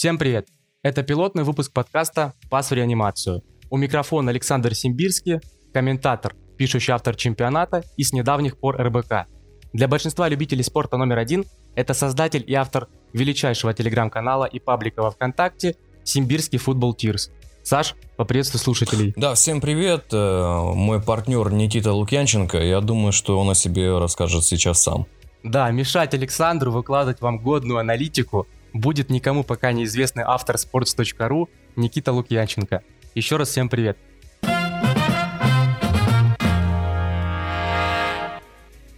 Всем привет! Это пилотный выпуск подкаста «Пас в реанимацию». У микрофона Александр Симбирский, комментатор, пишущий автор чемпионата и с недавних пор РБК. Для большинства любителей спорта номер один это создатель и автор величайшего телеграм-канала и паблика во ВКонтакте «Симбирский футбол Тирс». Саш, поприветствуй слушателей. Да, всем привет. Э, мой партнер Никита Лукьянченко. Я думаю, что он о себе расскажет сейчас сам. Да, мешать Александру выкладывать вам годную аналитику будет никому пока неизвестный автор sports.ru Никита Лукьянченко. Еще раз всем привет.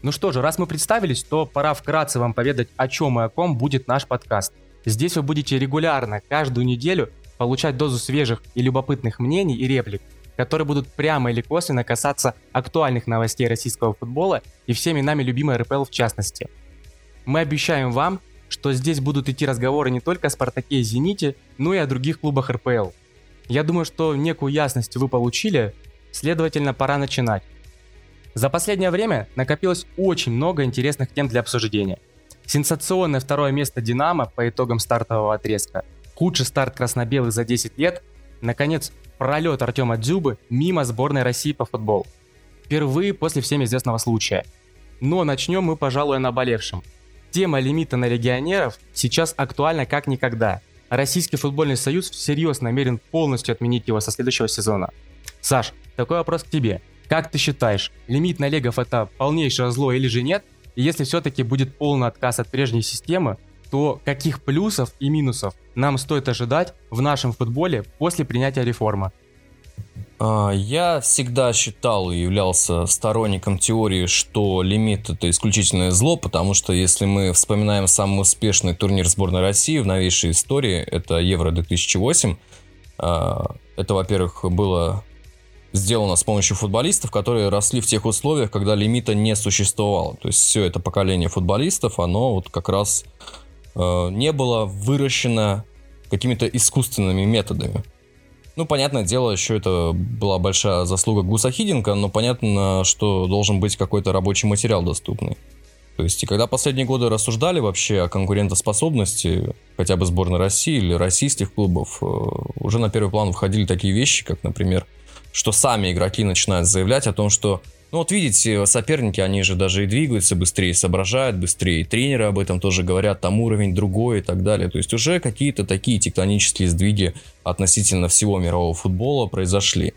Ну что же, раз мы представились, то пора вкратце вам поведать, о чем и о ком будет наш подкаст. Здесь вы будете регулярно, каждую неделю, получать дозу свежих и любопытных мнений и реплик, которые будут прямо или косвенно касаться актуальных новостей российского футбола и всеми нами любимой РПЛ в частности. Мы обещаем вам, что здесь будут идти разговоры не только о «Спартаке» и «Зените», но и о других клубах РПЛ. Я думаю, что некую ясность вы получили, следовательно, пора начинать. За последнее время накопилось очень много интересных тем для обсуждения. Сенсационное второе место «Динамо» по итогам стартового отрезка, худший старт красно-белых за 10 лет, наконец, пролет Артема Дзюбы мимо сборной России по футболу. Впервые после всем известного случая. Но начнем мы, пожалуй, о наболевшем – Тема лимита на легионеров сейчас актуальна как никогда. Российский футбольный союз всерьез намерен полностью отменить его со следующего сезона. Саш, такой вопрос к тебе. Как ты считаешь, лимит на легов это полнейшее зло или же нет? И если все-таки будет полный отказ от прежней системы, то каких плюсов и минусов нам стоит ожидать в нашем футболе после принятия реформы? А, я всегда считал и являлся сторонником теории, что лимит это исключительное зло, потому что если мы вспоминаем самый успешный турнир сборной России в новейшей истории, это Евро 2008, а, это, во-первых, было сделано с помощью футболистов, которые росли в тех условиях, когда лимита не существовало. То есть все это поколение футболистов, оно вот как раз а, не было выращено какими-то искусственными методами. Ну, понятное дело, еще это была большая заслуга Гуса Хидинга, но понятно, что должен быть какой-то рабочий материал доступный. То есть, и когда последние годы рассуждали вообще о конкурентоспособности хотя бы сборной России или российских клубов, э, уже на первый план выходили такие вещи, как, например, что сами игроки начинают заявлять о том, что ну вот видите, соперники, они же даже и двигаются быстрее, соображают быстрее, тренеры об этом тоже говорят, там уровень другой и так далее. То есть уже какие-то такие тектонические сдвиги относительно всего мирового футбола произошли.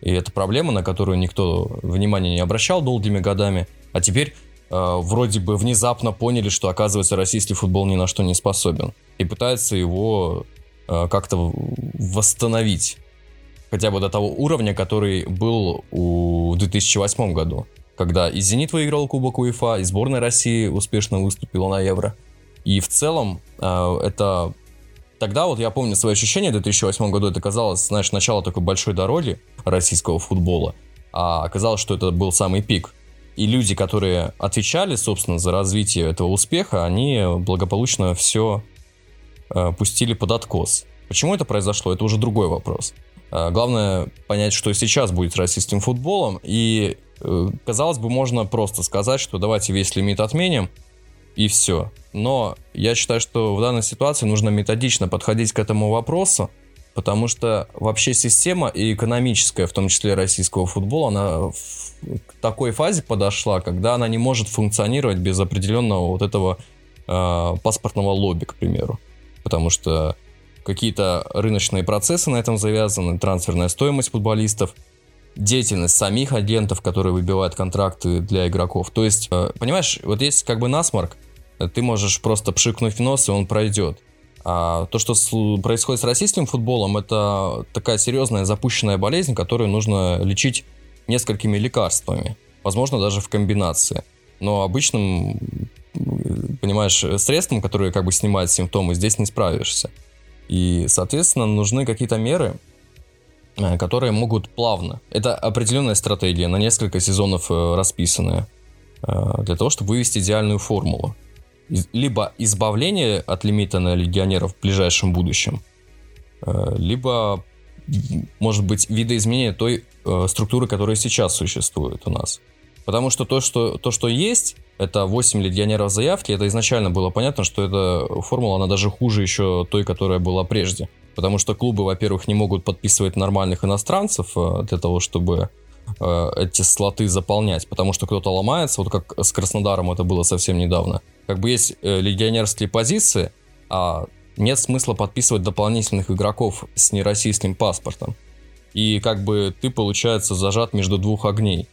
И это проблема, на которую никто внимания не обращал долгими годами. А теперь э, вроде бы внезапно поняли, что оказывается российский футбол ни на что не способен. И пытаются его э, как-то восстановить хотя бы до того уровня, который был у, в 2008 году, когда и «Зенит» выиграл Кубок УЕФА, и сборная России успешно выступила на Евро. И в целом э, это... Тогда вот я помню свои ощущения в 2008 году, это казалось, знаешь, начало такой большой дороги российского футбола, а оказалось, что это был самый пик. И люди, которые отвечали, собственно, за развитие этого успеха, они благополучно все э, пустили под откос. Почему это произошло, это уже другой вопрос. А, главное понять, что сейчас будет с российским футболом. И, э, казалось бы, можно просто сказать, что давайте весь лимит отменим, и все. Но я считаю, что в данной ситуации нужно методично подходить к этому вопросу, потому что вообще система и экономическая, в том числе российского футбола, она к такой фазе подошла, когда она не может функционировать без определенного вот этого э, паспортного лобби, к примеру. Потому что какие-то рыночные процессы на этом завязаны, трансферная стоимость футболистов, деятельность самих агентов, которые выбивают контракты для игроков. То есть, э, понимаешь, вот есть как бы насморк, ты можешь просто пшикнуть в нос, и он пройдет. А то, что происходит с российским футболом, это такая серьезная запущенная болезнь, которую нужно лечить несколькими лекарствами. Возможно, даже в комбинации. Но обычным, понимаешь, средством, которое как бы снимает симптомы, здесь не справишься. И, соответственно, нужны какие-то меры, э, которые могут плавно. Это определенная стратегия, на несколько сезонов э, расписанная, э, для того, чтобы вывести идеальную формулу. Либо избавление от лимита на легионеров в ближайшем будущем, либо, может быть, видоизменение той структуры, которая сейчас существует у нас. Потому что то, что, то, что есть, это 8 легионеров заявки, это изначально было понятно, что эта формула, она даже хуже еще той, которая была прежде. Потому что клубы, во-первых, не могут подписывать нормальных иностранцев э, для того, чтобы э, эти слоты заполнять, потому что кто-то ломается, вот как с Краснодаром это было совсем недавно. Как бы есть э, легионерские позиции, а нет смысла подписывать дополнительных игроков с нероссийским паспортом. И как бы ты, получается, зажат между двух огней.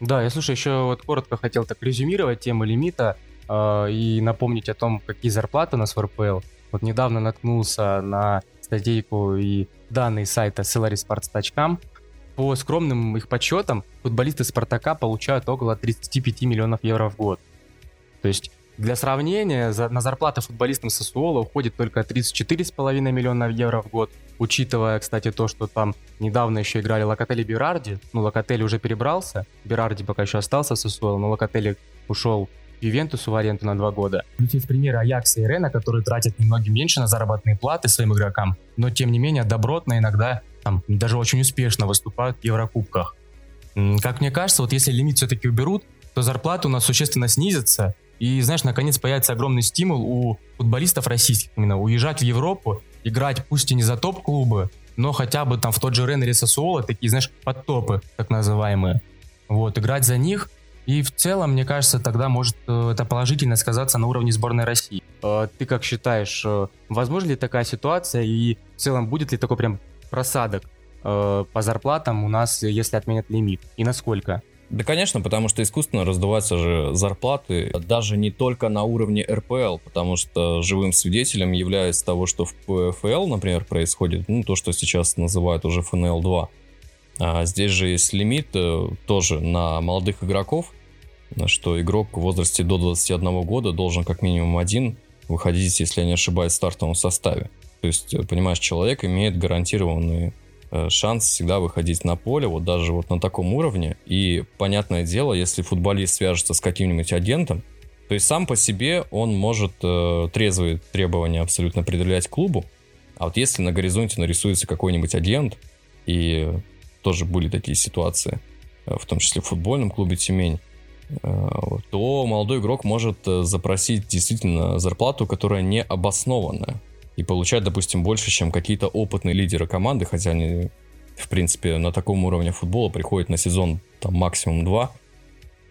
Да, я слушай, еще вот коротко хотел так резюмировать тему лимита э, и напомнить о том, какие зарплаты у нас в РПЛ. Вот недавно наткнулся на статейку и данные сайта salarysports.com. По скромным их подсчетам, футболисты Спартака получают около 35 миллионов евро в год. То есть для сравнения, за, на зарплаты футболистам Сосуола уходит только 34,5 миллиона евро в год, учитывая, кстати, то, что там недавно еще играли Локотели Берарди, ну, Локотели уже перебрался, Берарди пока еще остался в Сосуоло, но Локотели ушел в Ювентусу в аренду на два года. Есть примеры Аякса и Рена, которые тратят немного меньше на заработные платы своим игрокам, но тем не менее добротно иногда там даже очень успешно выступают в Еврокубках. Как мне кажется, вот если лимит все-таки уберут, то зарплаты у нас существенно снизятся, и, знаешь, наконец появится огромный стимул у футболистов российских именно уезжать в Европу, играть пусть и не за топ-клубы, но хотя бы там в тот же Рен или такие, знаешь, подтопы, так называемые. Вот, играть за них. И в целом, мне кажется, тогда может э, это положительно сказаться на уровне сборной России. Э, ты как считаешь, э, возможно ли такая ситуация и в целом будет ли такой прям просадок по зарплатам у нас, если отменят лимит? И насколько? Да, конечно, потому что искусственно раздуваются же зарплаты, даже не только на уровне РПЛ, потому что живым свидетелем является того, что в ПФЛ, например, происходит, ну, то, что сейчас называют уже ФНЛ-2. А здесь же есть лимит э, тоже на молодых игроков, что игрок в возрасте до 21 года должен как минимум один выходить, если я не ошибаюсь, в стартовом составе. То есть, э, понимаешь, человек имеет гарантированные шанс всегда выходить на поле, вот даже вот на таком уровне. И понятное дело, если футболист свяжется с каким-нибудь агентом, то есть сам по себе он может э, трезвые требования абсолютно предъявлять клубу. А вот если на горизонте нарисуется какой-нибудь агент, и тоже были такие ситуации, э, в том числе в футбольном клубе Тюмень, э, то молодой игрок может запросить действительно зарплату, которая не обоснованная и получать, допустим, больше, чем какие-то опытные лидеры команды, хотя они, в принципе, на таком уровне футбола приходят на сезон там максимум два.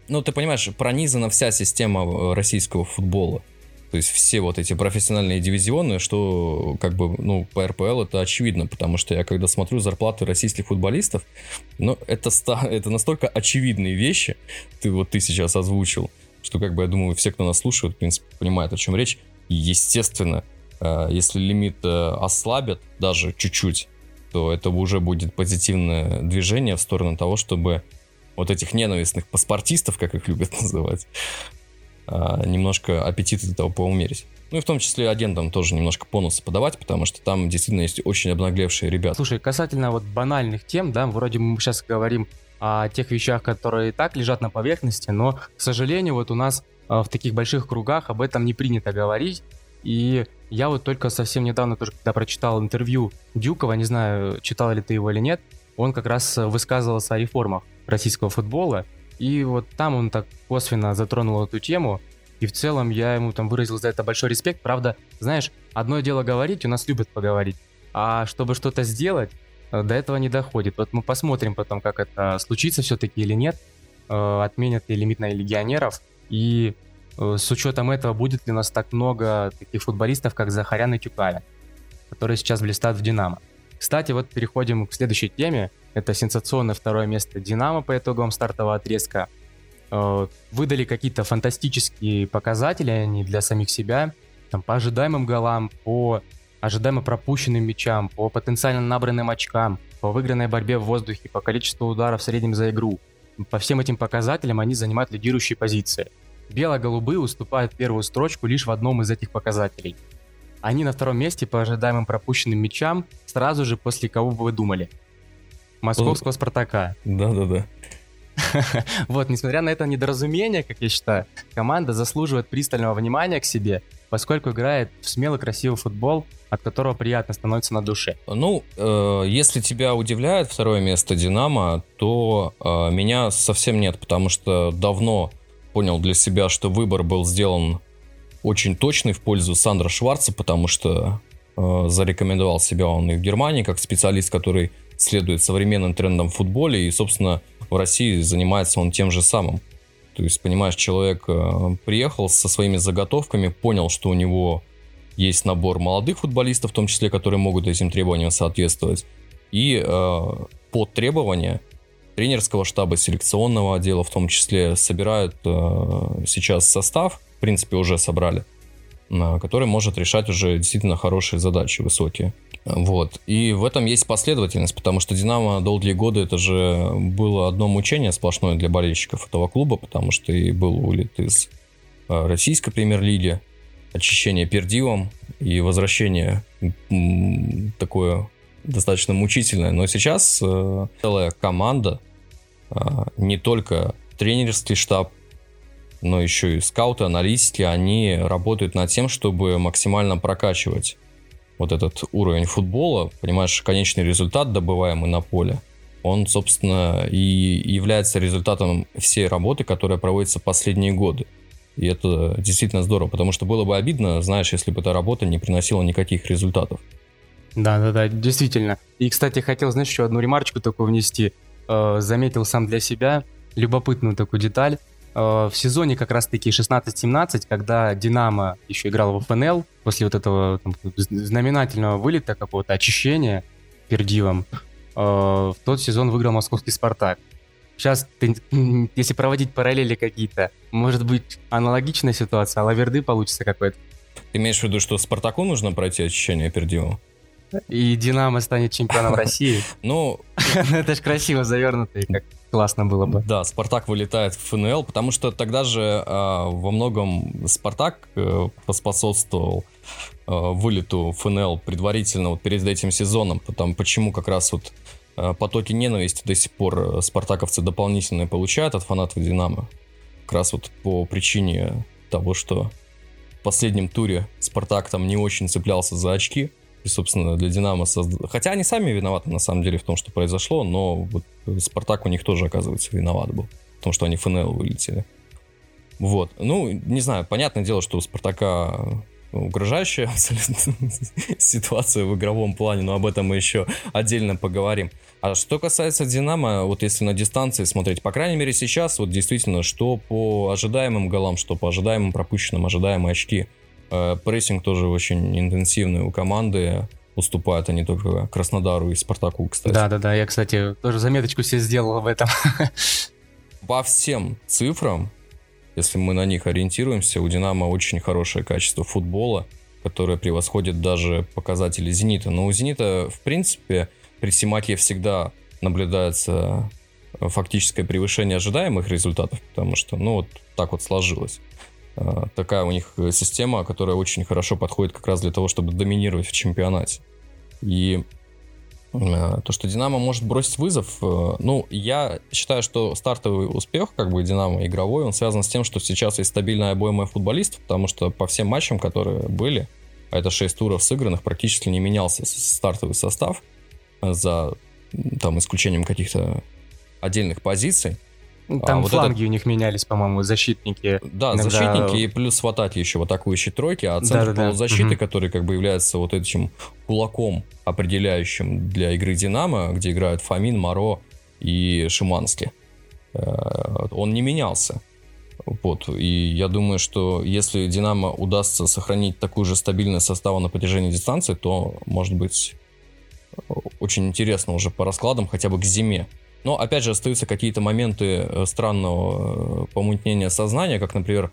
Ну, ты понимаешь, пронизана вся система э, российского футбола. То есть все вот эти профессиональные дивизионы, что как бы, ну, по РПЛ это очевидно, потому что я когда смотрю зарплаты российских футболистов, ну, это, это настолько очевидные вещи, ты вот ты сейчас озвучил, что как бы я думаю, все, кто нас слушает, в принципе, понимают, о чем речь. Естественно, если лимит э, ослабят даже чуть-чуть, то это уже будет позитивное движение в сторону того, чтобы вот этих ненавистных паспортистов, как их любят называть, э, немножко аппетит этого поумерить. Ну и в том числе агентам тоже немножко бонусы подавать, потому что там действительно есть очень обнаглевшие ребята. Слушай, касательно вот банальных тем, да, вроде мы сейчас говорим о тех вещах, которые и так лежат на поверхности, но, к сожалению, вот у нас в таких больших кругах об этом не принято говорить, и я вот только совсем недавно тоже, когда прочитал интервью Дюкова, не знаю, читал ли ты его или нет, он как раз высказывался о реформах российского футбола, и вот там он так косвенно затронул эту тему, и в целом я ему там выразил за это большой респект. Правда, знаешь, одно дело говорить, у нас любят поговорить, а чтобы что-то сделать, э, до этого не доходит. Вот мы посмотрим потом, как это случится все-таки или нет, э, отменят ли лимит на легионеров, и Э, с учетом этого, будет ли у нас так много таких футболистов, как Захарян и Тюкаля, которые сейчас блистают в «Динамо». Кстати, вот переходим к следующей теме. Это сенсационное второе место «Динамо» по итогам стартового отрезка. Э, выдали какие-то фантастические показатели они для самих себя. Там, по ожидаемым голам, по ожидаемо пропущенным мячам, по потенциально набранным очкам, по выигранной борьбе в воздухе, по количеству ударов в среднем за игру. По всем этим показателям они занимают лидирующие позиции. Бело-голубые уступают первую строчку лишь в одном из этих показателей. Они на втором месте по ожидаемым пропущенным мячам сразу же после кого бы вы думали? Московского Спартака. Да-да-да. Вот, несмотря на это недоразумение, как я считаю, команда заслуживает пристального внимания к себе. поскольку играет в смелый красивый футбол, от которого приятно становится на душе. Ну, э, если тебя удивляет второе место Динамо, то э, меня совсем нет, потому что давно понял для себя, что выбор был сделан очень точный в пользу Сандра Шварца, потому что э, зарекомендовал себя он и в Германии как специалист, который следует современным трендам в футболе, и, собственно, в России занимается он тем же самым. То есть, понимаешь, человек э, приехал со своими заготовками, понял, что у него есть набор молодых футболистов, в том числе, которые могут этим требованиям соответствовать. И э, под требования тренерского штаба, селекционного отдела в том числе собирают э, сейчас состав, в принципе, уже собрали, который может решать уже действительно хорошие задачи, высокие. Вот. И в этом есть последовательность, потому что «Динамо» долгие годы это же было одно мучение сплошное для болельщиков этого клуба, потому что и был улет из э, российской премьер-лиги, очищение пердивом и возвращение такое достаточно мучительное. Но сейчас э, целая команда, не только тренерский штаб, но еще и скауты, аналитики, они работают над тем, чтобы максимально прокачивать вот этот уровень футбола, понимаешь, конечный результат, добываемый на поле, он, собственно, и является результатом всей работы, которая проводится последние годы. И это действительно здорово, потому что было бы обидно, знаешь, если бы эта работа не приносила никаких результатов. Да, да, да, действительно. И, кстати, хотел, знаешь, еще одну ремарочку такую внести. Э, заметил сам для себя любопытную такую деталь. Э, в сезоне как раз-таки 16-17, когда Динамо еще играл в ФНЛ, после вот этого там, знаменательного вылета, какого-то очищения пердивом, э, в тот сезон выиграл московский «Спартак». Сейчас, ты, если проводить параллели какие-то, может быть аналогичная ситуация, а лаверды получится какой-то. Ты имеешь в виду, что Спартаку нужно пройти очищение пердивом? И Динамо станет чемпионом России. Ну, это ж красиво завернутый, как классно было бы. Да, Спартак вылетает в ФНЛ, потому что тогда же э, во многом Спартак э, поспособствовал э, вылету ФНЛ предварительно вот перед этим сезоном. Потому почему как раз вот э, потоки ненависти до сих пор спартаковцы дополнительные получают от фанатов Динамо. Как раз вот по причине того, что в последнем туре Спартак там не очень цеплялся за очки. И, собственно, для Динамо созда... Хотя они сами виноваты, на самом деле, в том, что произошло, но вот Спартак у них тоже, оказывается, виноват был. В том, что они ФНЛ вылетели. Вот. Ну, не знаю, понятное дело, что у Спартака угрожающая ситуация в игровом плане, но об этом мы еще отдельно поговорим. А что касается Динамо, вот если на дистанции смотреть, по крайней мере сейчас, вот действительно, что по ожидаемым голам, что по ожидаемым пропущенным, ожидаемые очки – прессинг тоже очень интенсивный у команды. Уступают они только Краснодару и Спартаку, кстати. Да-да-да, я, кстати, тоже заметочку себе сделал об этом. По всем цифрам, если мы на них ориентируемся, у Динамо очень хорошее качество футбола, которое превосходит даже показатели Зенита. Но у Зенита, в принципе, при Симаке всегда наблюдается фактическое превышение ожидаемых результатов, потому что, ну, вот так вот сложилось. Э, такая у них система, которая очень хорошо подходит как раз для того, чтобы доминировать в чемпионате. И э, то, что Динамо может бросить вызов, э, ну, я считаю, что стартовый успех, как бы Динамо игровой, он связан с тем, что сейчас есть стабильная обойма футболистов, потому что по всем матчам, которые были, а это 6 туров сыгранных, практически не менялся стартовый состав за там исключением каких-то отдельных позиций. Ну, там а, вот фланги это... у них менялись, по-моему, защитники. Да, иногда... защитники и плюс в атаке еще в атакующей тройке, а центр да, полузащиты, угу. который как бы является вот этим кулаком, определяющим для игры Динамо, где играют Фомин, Моро и Шиманский. Э, он не менялся. Вот. И я думаю, что если Динамо удастся сохранить такую же стабильность состава на протяжении дистанции, то, может быть, очень интересно уже по раскладам хотя бы к зиме. Но, опять же, остаются какие-то моменты э, странного э, помутнения сознания, как, например,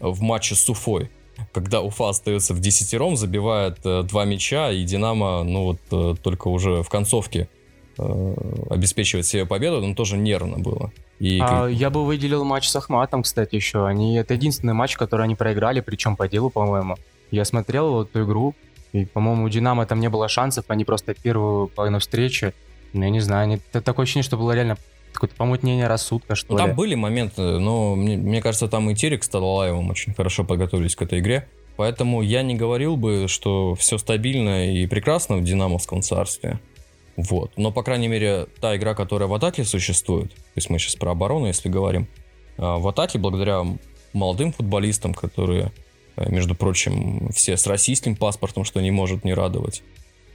в матче с Уфой, когда Уфа остается в десятером, забивает э, два мяча, и Динамо, ну вот, только уже в концовке обеспечивает себе победу, но тоже нервно было. И... А, я бы выделил матч с Ахматом, кстати, еще. Они, это единственный матч, который они проиграли, причем по делу, по-моему. Я смотрел эту игру, и, по-моему, у Динамо там не было шансов, они просто первую половину встречи ну, я не знаю, не, такое ощущение, что было реально какое-то помутнение рассудка, что ну, ли. Там были моменты, но мне, мне кажется, там и Терек с Талалаевым очень хорошо подготовились к этой игре. Поэтому я не говорил бы, что все стабильно и прекрасно в Динамовском царстве. Вот. Но, по крайней мере, та игра, которая в атаке существует, то есть мы сейчас про оборону, если говорим, а, в атаке благодаря молодым футболистам, которые, э, между прочим, все с российским паспортом, что не может не радовать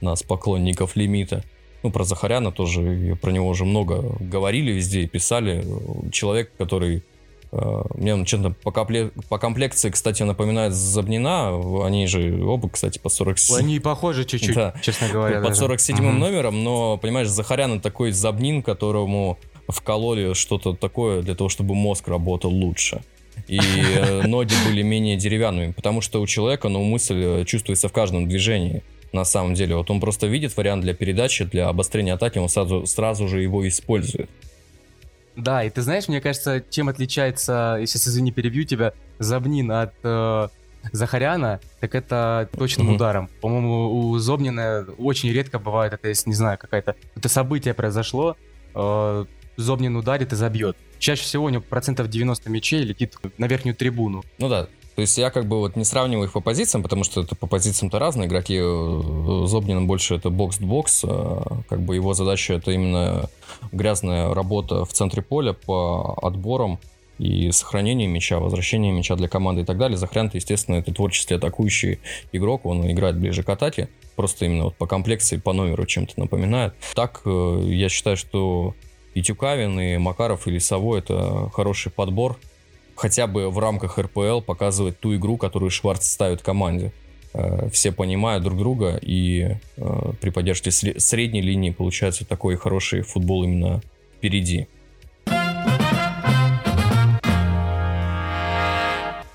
нас, поклонников лимита. Ну, про Захаряна тоже, про него уже много говорили везде и писали. Человек, который Э, мне он чем-то по, по комплекции, кстати, напоминает Забнина. Они же оба, кстати, по 47... Они похожи чуть-чуть, да. честно говоря. Под 47-м угу. номером, но, понимаешь, Захарян такой Забнин, которому вкололи что-то такое для того, чтобы мозг работал лучше. И э, ноги были менее деревянными, потому что у человека, ну, мысль э, чувствуется в каждом движении на самом деле. Вот он просто видит вариант для передачи, для обострения атаки, он сразу, сразу же его использует. Да, и ты знаешь, мне кажется, чем отличается, если извини, перебью тебя, Забнин от э, Захаряна, так это точным угу. ударом. По-моему, у Зобнина очень редко бывает, это если, не знаю, какая-то... Это событие произошло, э, Зобнин ударит и забьет. Чаще всего у него процентов 90 мячей летит на верхнюю трибуну. Ну да, то есть я как бы вот не сравниваю их по позициям, потому что это по позициям-то разные игроки. Зобнин больше это бокс-бокс, а как бы его задача это именно грязная работа в центре поля по отборам и сохранению мяча, возвращение мяча для команды и так далее. Захрян, естественно, это творческий атакующий игрок, он играет ближе к атаке, просто именно вот по комплекции, по номеру чем-то напоминает. Так, э, я считаю, что и Тюкавин, и Макаров, и Лисовой это хороший подбор хотя бы в рамках РПЛ показывать ту игру, которую Шварц ставит команде. Э, все понимают друг друга, и э, при поддержке средней линии получается такой хороший футбол именно впереди.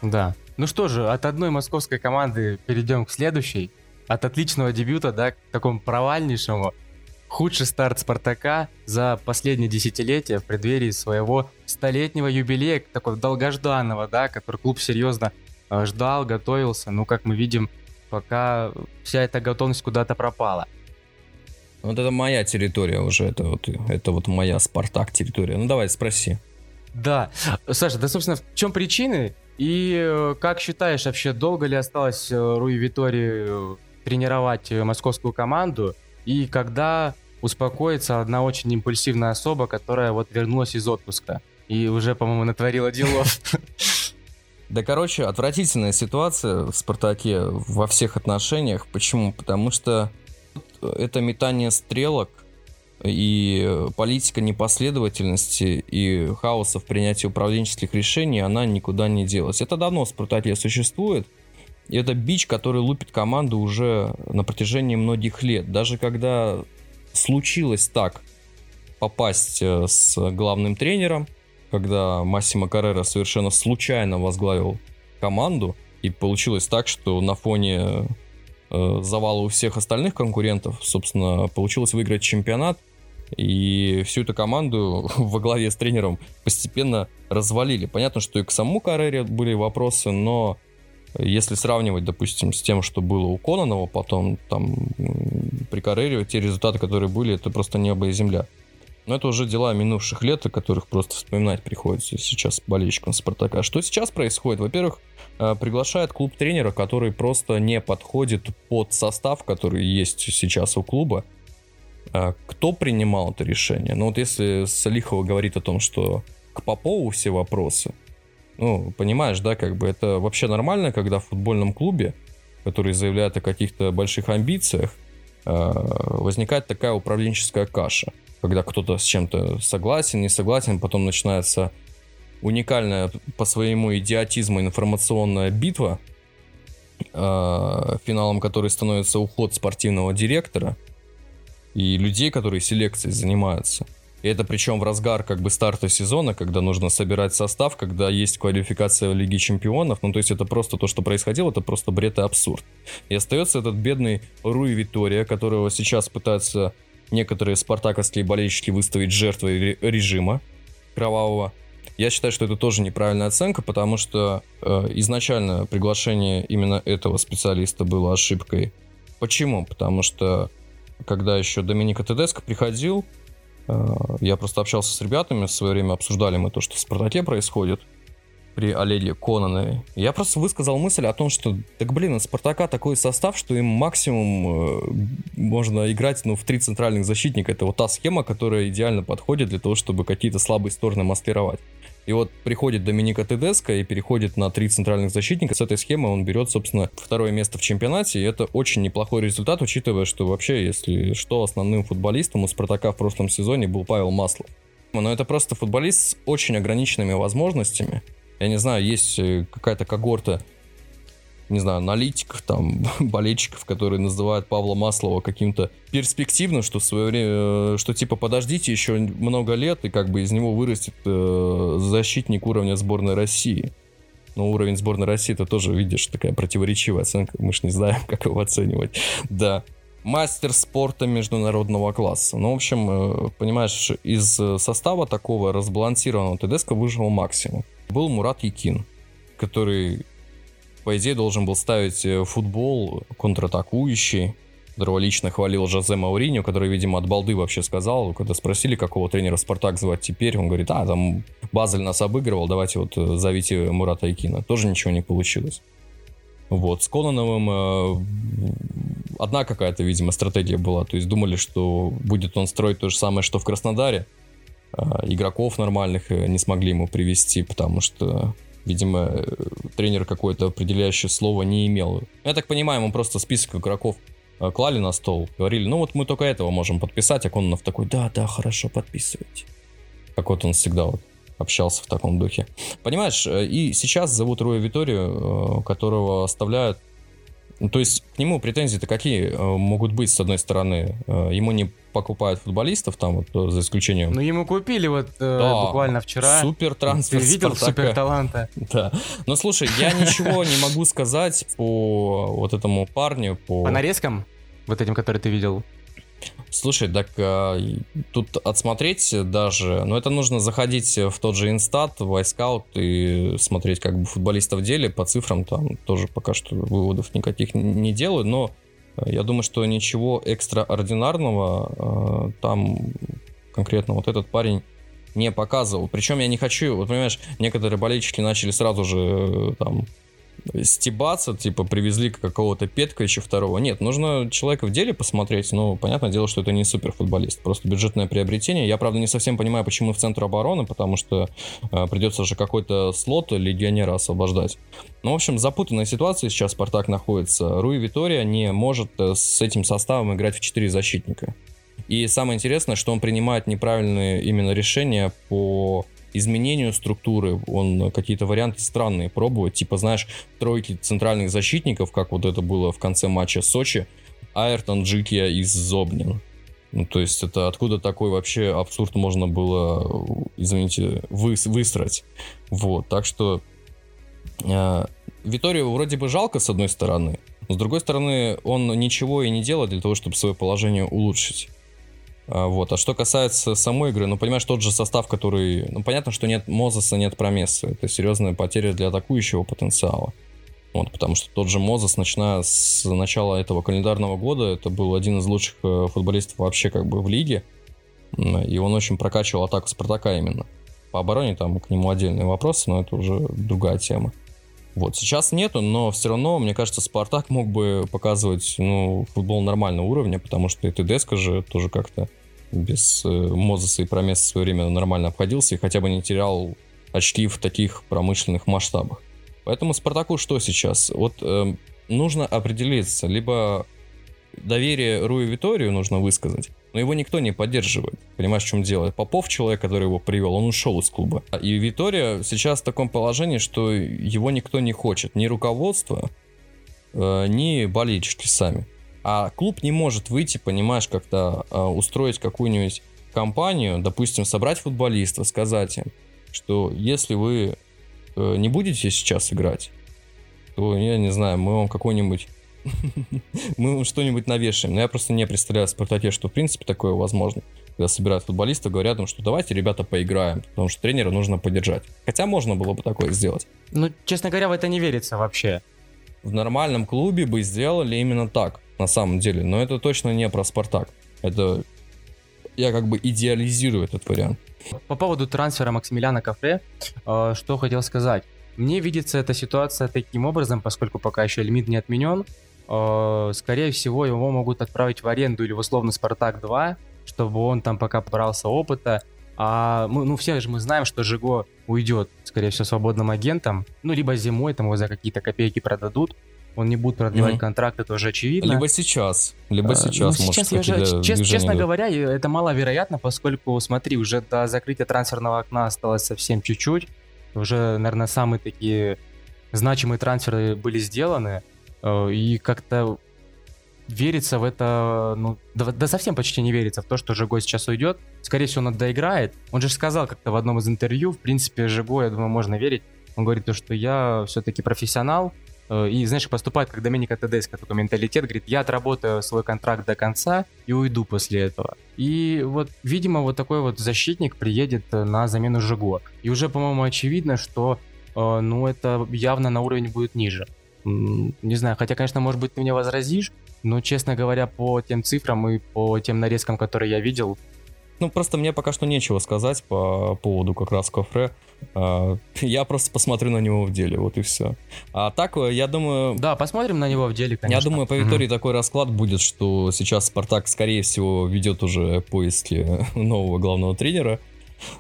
Да. Ну что же, от одной московской команды перейдем к следующей. От отличного дебюта, да, к такому провальнейшему худший старт Спартака за последнее десятилетие в преддверии своего столетнего юбилея, такого долгожданного, да, который клуб серьезно э, ждал, готовился. Ну, как мы видим, пока вся эта готовность куда-то пропала. Вот это моя территория уже, это вот, это вот моя Спартак территория. Ну давай, спроси. Да. Саша, да, собственно, в чем причины? И э, как считаешь, вообще долго ли осталось э, Руи Витори тренировать московскую команду? И когда успокоится одна очень импульсивная особа, которая вот вернулась из отпуска и уже, по-моему, натворила делов. Да, короче, отвратительная ситуация в «Спартаке» во всех отношениях. Почему? Потому что это метание стрелок и политика непоследовательности и хаоса в принятии управленческих решений, она никуда не делась. Это давно в «Спартаке» существует. И это бич, который лупит команду уже на протяжении многих лет. Даже когда случилось так попасть э, с главным тренером, когда Массимо Каррера совершенно случайно возглавил команду, и получилось так, что на фоне э, завала у всех остальных конкурентов, собственно, получилось выиграть чемпионат, и всю эту команду во главе с тренером постепенно развалили. Понятно, что и к самому Каррере были вопросы, но если сравнивать, допустим, с тем, что было у Кононова потом, там, при те результаты, которые были, это просто небо и земля. Но это уже дела минувших лет, о которых просто вспоминать приходится сейчас болельщикам Спартака. Что сейчас происходит? Во-первых, э, приглашает клуб тренера, который просто не подходит под состав, который есть сейчас у клуба. А кто принимал это решение? Ну вот если Салихова говорит о том, что к Попову все вопросы, ну, понимаешь, да, как бы это вообще нормально, когда в футбольном клубе, который заявляет о каких-то больших амбициях, э, возникает такая управленческая каша, когда кто-то с чем-то согласен, не согласен, потом начинается уникальная по своему идиотизму информационная битва, э, финалом которой становится уход спортивного директора и людей, которые селекцией занимаются. И это причем в разгар как бы старта сезона, когда нужно собирать состав, когда есть квалификация Лиги Чемпионов. Ну, то есть это просто то, что происходило, это просто бред и абсурд. И остается этот бедный Руи Витория, которого сейчас пытаются некоторые спартаковские болельщики выставить жертвой режима кровавого. Я считаю, что это тоже неправильная оценка, потому что э, изначально приглашение именно этого специалиста было ошибкой. Почему? Потому что когда еще Доминика Тедеско приходил, я просто общался с ребятами, в свое время обсуждали мы то, что в «Спартаке» происходит. при Олеге Кононове. Я просто высказал мысль о том, что, так блин, у Спартака такой состав, что им максимум э, можно играть ну, в три центральных защитника. Это вот та схема, которая идеально подходит для того, чтобы какие-то слабые стороны маскировать. И вот приходит Доминика Тедеско и переходит на три центральных защитника. С этой схемы он берет, собственно, второе место в чемпионате. И это очень неплохой результат, учитывая, что вообще, если что, основным футболистом у Спартака в прошлом сезоне был Павел Маслов. Но это просто футболист с очень ограниченными возможностями. Я не знаю, есть э, какая-то когорта не знаю, аналитиков, там, болельщиков, которые называют Павла Маслова каким-то перспективным, что в свое время, э, что типа подождите еще много лет, и как бы из него вырастет э, защитник уровня сборной России. Но уровень сборной России это тоже, видишь, такая противоречивая оценка, мы же не знаем, как его оценивать. Да. Мастер спорта международного класса. Ну, в общем, э, понимаешь, из состава такого разбалансированного ТДСК выжил максимум. Был Мурат Якин, который по идее, должен был ставить э, футбол контратакующий, которого лично хвалил Жозе Мауриньо, который, видимо, от балды вообще сказал, когда спросили, какого тренера Спартак звать теперь, он говорит, а, там Базель нас обыгрывал, давайте вот э, зовите Мурата Икина. Тоже ничего не получилось. Вот, с Кононовым э, одна какая-то, видимо, стратегия была, то есть думали, что будет он строить то же самое, что в Краснодаре, э, игроков нормальных э, не смогли ему привести, потому что Видимо, э, тренер какое-то определяющее слово не имел. Я так понимаю, ему просто список игроков э, клали на стол, говорили, ну вот мы только этого можем подписать, а Кононов такой, да, да, хорошо, подписывайте. Как вот он всегда вот общался в таком духе. Понимаешь, э, и сейчас зовут Руя Виторию, которого оставляют то есть к нему претензии-то какие э, могут быть, с одной стороны? Э, ему не покупают футболистов, там вот э, за исключением... Ну, ему купили вот да, буквально вчера. Супер трансфер Ты видел супер таланта. Да. Ну, слушай, я ничего не могу сказать по вот этому парню, по... По нарезкам? Вот этим, которые ты видел? Слушай, так а, тут отсмотреть даже, но ну, это нужно заходить в тот же инстат, в iScout и смотреть как бы футболистов в деле, по цифрам там тоже пока что выводов никаких не делаю, но я думаю, что ничего экстраординарного а, там конкретно вот этот парень не показывал. Причем я не хочу, вот понимаешь, некоторые болельщики начали сразу же э, там стебаться, типа привезли какого-то Петка еще второго. Нет, нужно человека в деле посмотреть, но понятное дело, что это не супер футболист, просто бюджетное приобретение. Я, правда, не совсем понимаю, почему в центр обороны, потому что э, придется же какой-то слот легионера освобождать. Ну, в общем, запутанная ситуация сейчас Спартак находится. Руи Витория не может э, с этим составом играть в 4 защитника. И самое интересное, что он принимает неправильные именно решения по изменению структуры, он какие-то варианты странные пробует, типа, знаешь, тройки центральных защитников, как вот это было в конце матча Сочи, Айртон, Джикия и Зобнин. Ну, то есть это откуда такой вообще абсурд можно было, извините, вы, высрать. Вот, так что э, Виторию вроде бы жалко с одной стороны, с другой стороны он ничего и не делает для того, чтобы свое положение улучшить. А, вот. А что касается самой игры, ну, понимаешь, тот же состав, который... Ну, понятно, что нет Мозеса, нет Промеса. Это серьезная потеря для атакующего потенциала. Вот, потому что тот же Мозес, начиная с начала этого календарного года, это был один из лучших э, футболистов вообще как бы в лиге. И он очень прокачивал атаку Спартака именно. По обороне там к нему отдельные вопросы, но это уже другая тема. Вот, сейчас нету, но все равно, мне кажется, Спартак мог бы показывать, ну, футбол нормального уровня, потому что и ТДСК же тоже как-то без э, Мозеса и Промеса в свое время нормально обходился и хотя бы не терял очки в таких промышленных масштабах. Поэтому Спартаку что сейчас? Вот э, нужно определиться, либо доверие Руи Виторию нужно высказать, но его никто не поддерживает. Понимаешь, в чем дело? Попов, человек, который его привел, он ушел из клуба. И Витория сейчас в таком положении, что его никто не хочет. Ни руководство, э, ни болельщики сами. А клуб не может выйти, понимаешь, как-то э, устроить какую-нибудь компанию, допустим, собрать футболистов, сказать им, что если вы э, не будете сейчас играть, то, я не знаю, мы вам какой-нибудь мы что-нибудь навешаем. Но я просто не представляю в Спартаке, что в принципе такое возможно. Когда собирают футболистов, говорят им, что давайте, ребята, поиграем, потому что тренера нужно поддержать. Хотя можно было бы такое сделать. Ну, честно говоря, в это не верится вообще. В нормальном клубе бы сделали именно так, на самом деле. Но это точно не про Спартак. Это я как бы идеализирую этот вариант. По поводу трансфера Максимилиана Кафе, э, что хотел сказать. Мне видится эта ситуация таким образом, поскольку пока еще лимит не отменен, скорее всего, его могут отправить в аренду или в условно Спартак 2, чтобы он там пока брался опыта. А мы, ну, все же мы знаем, что Жиго уйдет, скорее всего, свободным агентом. Ну, либо зимой там его за какие-то копейки продадут. Он не будет продлевать mm-hmm. контракт, это уже очевидно. Либо сейчас, либо а, сейчас. Ну, сейчас я же, чест, честно говоря, это маловероятно, поскольку, смотри, уже до закрытия трансферного окна осталось совсем чуть-чуть. Уже, наверное, самые такие значимые трансферы были сделаны. Э, и как-то верится в это, ну, да, да совсем почти не верится в то, что Жигой сейчас уйдет. Скорее всего, он доиграет. Он же сказал как-то в одном из интервью, в принципе, Жигой, я думаю, можно верить. Он говорит то, что я все-таки профессионал, э, и, знаешь, поступает как Доминика Тедеско, такой менталитет, говорит, я отработаю свой контракт до конца и уйду после этого. И вот, видимо, вот такой вот защитник приедет на замену Жиго. И уже, по-моему, очевидно, что, э, ну, это явно на уровень будет ниже. Не знаю, хотя, конечно, может быть, ты мне возразишь, но, честно говоря, по тем цифрам и по тем нарезкам, которые я видел, ну, просто мне пока что нечего сказать по поводу как раз Кофре. А, я просто посмотрю на него в деле, вот и все. А так, э, я думаю... Да, посмотрим на него в деле, конечно. Я думаю, по Виктории mm такой расклад будет, что сейчас Спартак, скорее всего, ведет уже поиски нового главного тренера.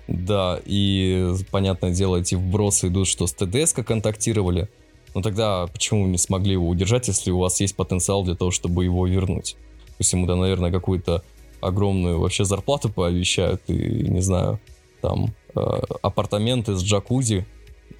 Да, и, понятное дело, эти вбросы идут, что с ТДСК контактировали. Но тогда почему не смогли его удержать, если у вас есть потенциал для того, чтобы его вернуть? Пусть ему, да, наверное, какую-то огромную вообще зарплату пообещают и, не знаю, там э, апартаменты с джакузи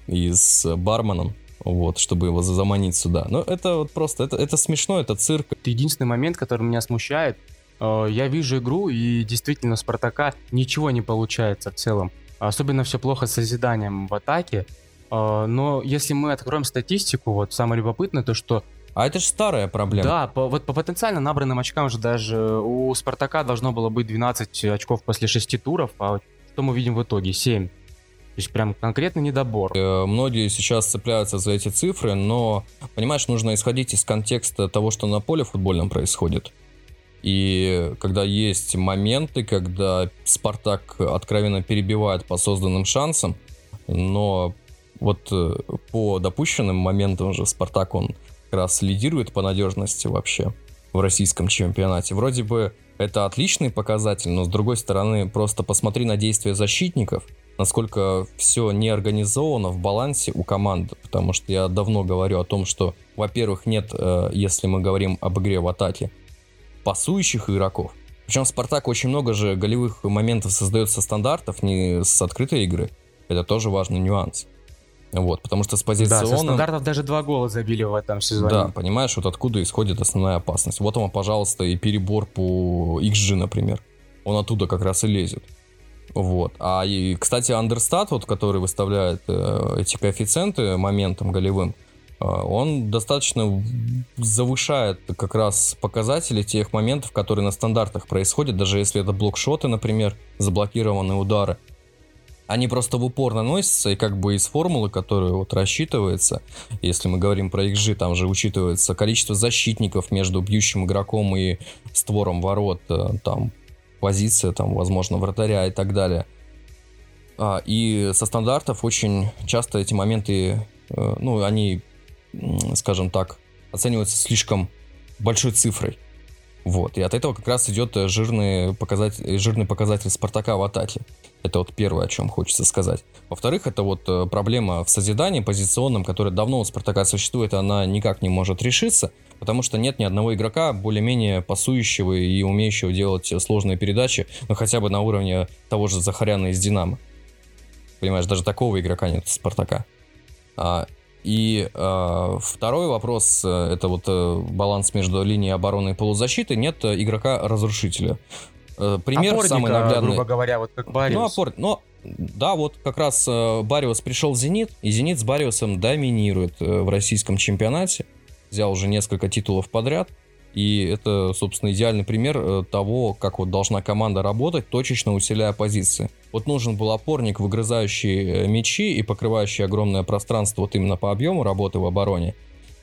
и с барменом, вот, чтобы его заманить сюда. Но это вот просто, это, это смешно, это цирк. Это единственный момент, который меня смущает. Э, я вижу игру, и действительно Спартака ничего не получается в целом. Особенно все плохо с созиданием в атаке. А, но если мы откроем статистику, вот самое любопытное, то что а это же старая проблема. Да, по, вот по потенциально набранным очкам же даже у Спартака должно было быть 12 очков после 6 туров, а что мы видим в итоге? 7. То есть прям конкретно недобор. Э, многие сейчас цепляются за эти цифры, но, понимаешь, нужно исходить из контекста того, что на поле футбольном происходит. И когда есть моменты, когда Спартак откровенно перебивает по созданным шансам, но вот э, по допущенным моментам же Спартак, он как раз лидирует по надежности вообще в российском чемпионате. Вроде бы это отличный показатель, но с другой стороны, просто посмотри на действия защитников, насколько все не организовано в балансе у команды. Потому что я давно говорю о том, что, во-первых, нет, э, если мы говорим об игре в атаке, пасующих игроков. Причем Спартак очень много же голевых моментов создает со стандартов, не с открытой игры. Это тоже важный нюанс. Вот, потому что с позиционным... Да, со стандартов даже два гола забили в этом сезоне. Да, понимаешь, вот откуда исходит основная опасность. Вот вам, пожалуйста, и перебор по XG, например. Он оттуда как раз и лезет. Вот. А и, кстати, Андерстат, вот, который выставляет э, эти коэффициенты моментом голевым, э, он достаточно завышает как раз показатели тех моментов, которые на стандартах происходят, даже если это блокшоты, например, заблокированные удары они просто в упор наносятся, и как бы из формулы, которая вот рассчитывается, если мы говорим про XG, там же учитывается количество защитников между бьющим игроком и створом ворот, э, там позиция, там, возможно, вратаря и так далее. А, и со стандартов очень часто эти моменты, э, ну, они, скажем так, оцениваются слишком большой цифрой. Вот, и от этого как раз идет жирный показатель, жирный показатель Спартака в атаке. Это вот первое, о чем хочется сказать. Во-вторых, это вот э, проблема в созидании позиционном, которая давно у Спартака существует, она никак не может решиться, потому что нет ни одного игрока более-менее пасующего и умеющего делать сложные передачи, ну хотя бы на уровне того же Захаряна из Динамо. Понимаешь, даже такого игрока нет у Спартака. А, и э, второй вопрос, э, это вот э, баланс между линией обороны и полузащиты. Нет игрока-разрушителя. Э, пример Опорника, самый наглядный. грубо говоря, вот как Бариус. Ну, опор... Но, да, вот как раз э, Бариус пришел в «Зенит», и «Зенит» с Бариусом доминирует э, в российском чемпионате. Взял уже несколько титулов подряд. И это, собственно, идеальный пример того, как вот должна команда работать, точечно усиляя позиции. Вот нужен был опорник, выгрызающий мячи и покрывающий огромное пространство вот именно по объему работы в обороне.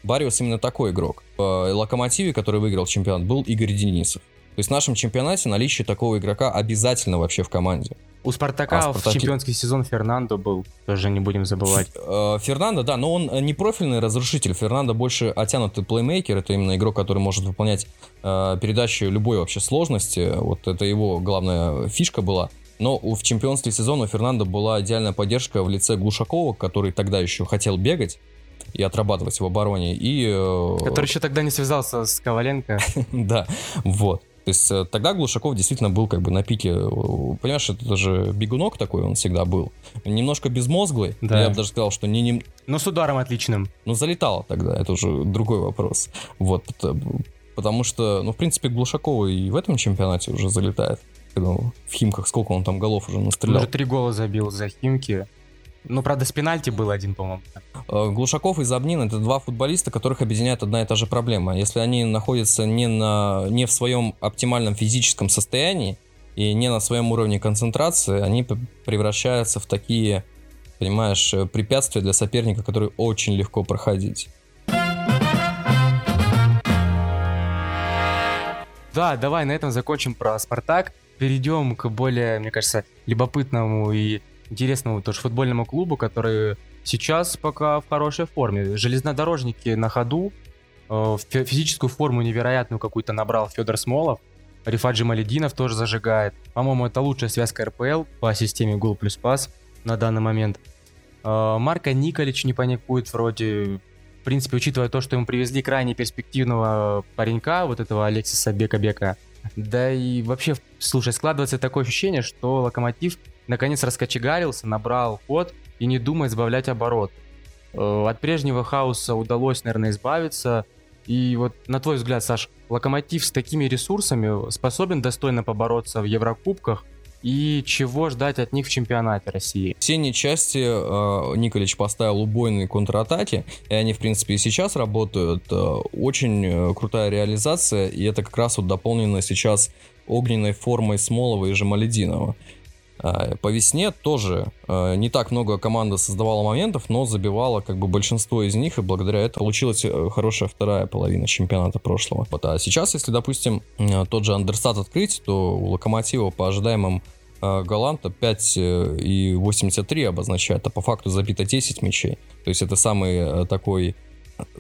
Бариус именно такой игрок. В «Локомотиве», который выиграл чемпионат, был Игорь Денисов. То есть в нашем чемпионате наличие такого игрока обязательно вообще в команде. У Спартака а в Спартаке... чемпионский сезон Фернандо был, тоже не будем забывать. Э, Фернандо, да, но он не профильный разрушитель. Фернандо больше оттянутый плеймейкер. Это именно игрок, который может выполнять э, передачу любой вообще сложности. Вот это его главная фишка была. Но в чемпионстве сезона у Фернандо была идеальная поддержка в лице Глушакова, который тогда еще хотел бегать и отрабатывать в обороне. И, э, который еще тогда не связался с Коваленко. Да, вот. То есть э, тогда Глушаков действительно был как бы на пике. Э, понимаешь, это даже бегунок такой он всегда был. Немножко безмозглый. Да. Я бы даже сказал, что не... не... Но с ударом отличным. Ну, залетало тогда, это уже другой вопрос. Вот, потому что, ну, в принципе, Глушакова и в этом чемпионате уже залетает. В Химках сколько он там голов уже настрелял? Он уже три гола забил за Химки. Ну, правда, с пенальти был один, по-моему. Э, Глушаков и Забнин это два футболиста, которых объединяет одна и та же проблема. Если они находятся не, на, не в своем оптимальном физическом состоянии и не на своем уровне концентрации, они превращаются в такие, понимаешь, э, препятствия для соперника, которые очень легко проходить. Да, давай на этом закончим про Спартак. Перейдем к более, мне кажется, любопытному и интересному тоже футбольному клубу, который сейчас пока в хорошей форме. Железнодорожники на ходу, э, физическую форму невероятную какую-то набрал Федор Смолов, Рифаджи Малединов тоже зажигает. По-моему, это лучшая связка РПЛ по системе гол плюс пас на данный момент. Э, Марка Николич не паникует вроде. В принципе, учитывая то, что ему привезли крайне перспективного паренька, вот этого Алексиса Бека-Бека, да и вообще, слушай, складывается такое ощущение, что Локомотив наконец раскочегарился, набрал ход и не думает сбавлять оборот. Э, от прежнего хаоса удалось, наверное, избавиться. И вот на твой взгляд, Саш, Локомотив с такими ресурсами способен достойно побороться в Еврокубках и чего ждать от них в чемпионате России? В синей части э, Николич поставил убойные контратаки, и они, в принципе, и сейчас работают. Э, очень э, крутая реализация, и это как раз вот дополнено сейчас огненной формой Смолова и Жамалединова. А, по весне тоже а, не так много команда создавала моментов, но забивала как бы большинство из них, и благодаря этому получилась э, хорошая вторая половина чемпионата прошлого. Вот, а сейчас, если, допустим, э, тот же Андерстат открыть, то у Локомотива по ожидаемым э, Галанта 5 и 83 обозначает, а по факту забито 10 мячей. То есть это самый такой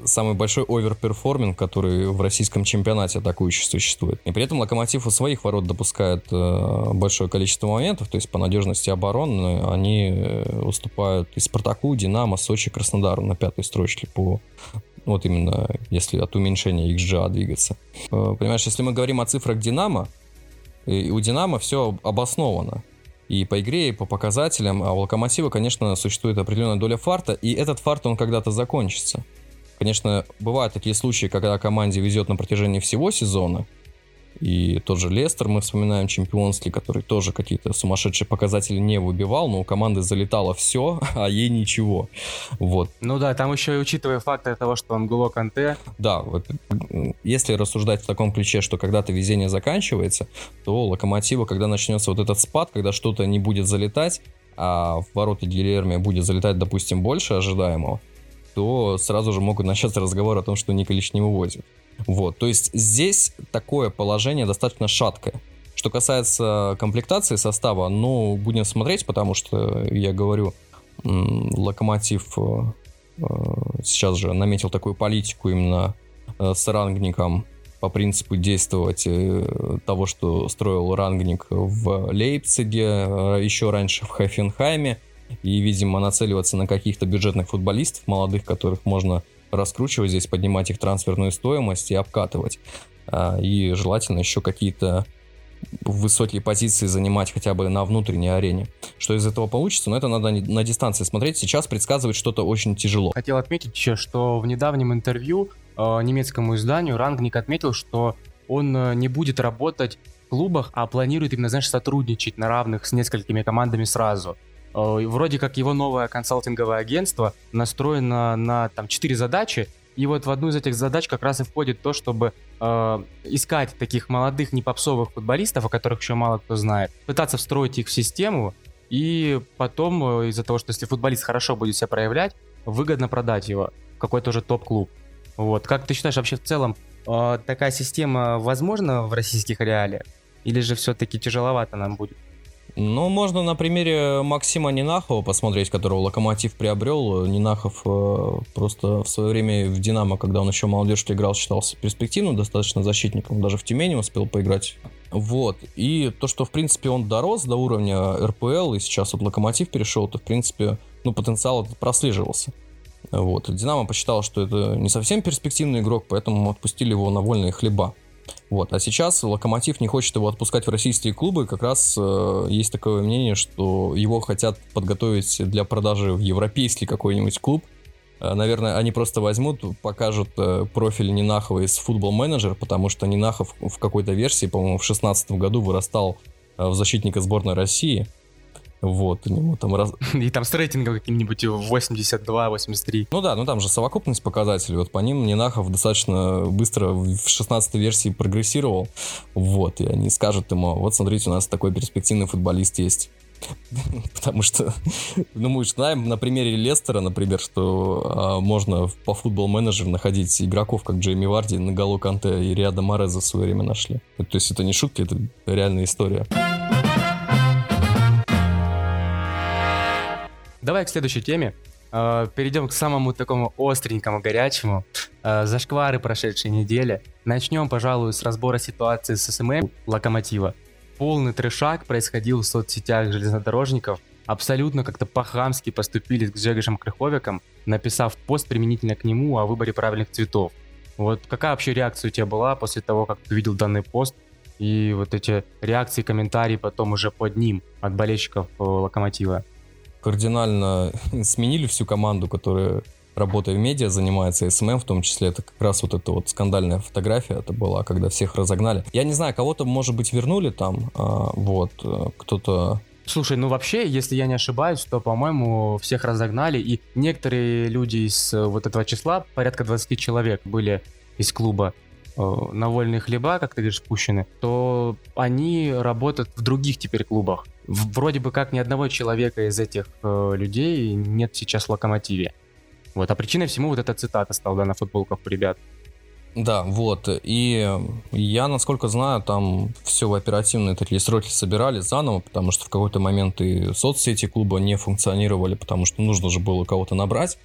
самый большой overperforming, который в российском чемпионате атакующий существует. И при этом Локомотив у своих ворот допускает э, большое количество моментов, то есть по надежности обороны они э, уступают и Спартаку, Динамо, Сочи, Краснодару на пятой строчке по вот именно если от уменьшения XGA двигаться. Э, понимаешь, если мы говорим о цифрах Динамо, и у Динамо все обосновано и по игре, и по показателям, а у Локомотива, конечно, существует определенная доля фарта, и этот фарт, он когда-то закончится. Конечно, бывают такие случаи, когда команде везет на протяжении всего сезона. И тот же Лестер, мы вспоминаем чемпионский, который тоже какие-то сумасшедшие показатели не выбивал, но у команды залетало все, а ей ничего. Вот. Ну да, там еще и учитывая факты того, что он Англо Канте. Да, вот, если рассуждать в таком ключе, что когда-то везение заканчивается, то Локомотива, когда начнется вот этот спад, когда что-то не будет залетать, а в ворота Гильерми будет залетать, допустим, больше ожидаемого, то сразу же могут начаться разговор о том, что Николич не вывозит. Вот, то есть здесь такое положение достаточно шаткое. Что касается комплектации состава, ну, будем смотреть, потому что, я говорю, Локомотив э, э, сейчас же наметил такую политику именно э, с рангником по принципу действовать того, что строил рангник в Лейпциге, еще раньше в Хайфенхайме и, видимо, нацеливаться на каких-то бюджетных футболистов молодых, которых можно раскручивать здесь, поднимать их трансферную стоимость и обкатывать. А, и желательно еще какие-то высокие позиции занимать хотя бы на внутренней арене. Что из этого получится, но это надо на дистанции смотреть. Сейчас предсказывать что-то очень тяжело. Хотел отметить еще, что в недавнем интервью э, немецкому изданию Рангник отметил, что он э, не будет работать клубах, а планирует именно, знаешь, сотрудничать на равных с несколькими командами сразу. Э, вроде как его новое консалтинговое агентство настроено на там четыре задачи, и вот в одну из этих задач как раз и входит то, чтобы э, искать таких молодых непопсовых футболистов, о которых еще мало кто знает, пытаться встроить их в систему, и потом э, из-за того, что если футболист хорошо будет себя проявлять, выгодно продать его в какой-то уже топ-клуб. Вот. Как ты считаешь, вообще в целом э, такая система возможна в российских реалиях? Или же все-таки тяжеловато нам будет? Ну, можно на примере Максима Нинахова посмотреть, которого Локомотив приобрел. Нинахов э, просто в свое время в Динамо, когда он еще молодежь играл, считался перспективным достаточно защитником. Даже в Тюмени успел поиграть. Вот. И то, что, в принципе, он дорос до уровня РПЛ, и сейчас вот Локомотив перешел, то, в принципе, ну, потенциал этот прослеживался. Вот. Динамо посчитал, что это не совсем перспективный игрок, поэтому отпустили его на вольные хлеба. Вот. А сейчас Локомотив не хочет его отпускать в российские клубы. Как раз э, есть такое мнение, что его хотят подготовить для продажи в европейский какой-нибудь клуб. Э, наверное, они просто возьмут, покажут э, профиль Нинахова из футбол менеджер, потому что Нинахов в какой-то версии, по-моему, в 2016 году вырастал э, в защитника сборной России. Вот, у него там раз... И там с рейтингом каким-нибудь 82-83. Ну да, ну там же совокупность показателей. Вот по ним Нинахов достаточно быстро в 16 версии прогрессировал. Вот, и они скажут ему, вот смотрите, у нас такой перспективный футболист есть. Потому что, ну, мы знаем на примере Лестера, например, что а, можно по футбол-менеджеру находить игроков, как Джейми Варди, на Наголо Канте и Риада Мореза в свое время нашли. То есть это не шутки, это реальная история. Давай к следующей теме. Э, перейдем к самому такому остренькому, горячему. Э, зашквары прошедшей недели. Начнем, пожалуй, с разбора ситуации с СММ Локомотива. Полный трешак происходил в соцсетях железнодорожников. Абсолютно как-то по-хамски поступили с Гжегошем Крыховяком, написав пост применительно к нему о выборе правильных цветов. Вот какая вообще реакция у тебя была после того, как ты увидел данный пост? И вот эти реакции, комментарии потом уже под ним от болельщиков э, Локомотива? Кардинально сменили всю команду, которая работой в медиа занимается, СММ в том числе, это как раз вот эта вот скандальная фотография, это была, когда всех разогнали. Я не знаю, кого-то, может быть, вернули там, а, вот, э, кто-то Слушай, ну вообще, если я не ошибаюсь, то, по-моему, всех разогнали, и некоторые люди из э, вот этого числа, порядка 20 человек были из клуба, на вольные хлеба, как ты говоришь, пущены, то они работают в других теперь клубах. Вроде бы как ни одного человека из этих э, людей нет сейчас в локомотиве. Вот, а причиной всему вот эта цитата стала да, на футболках у ребят. Да, вот. И я, насколько знаю, там все в оперативные такие сроки собирали заново, потому что в какой-то момент и соцсети клуба не функционировали, потому что нужно же было кого-то набрать.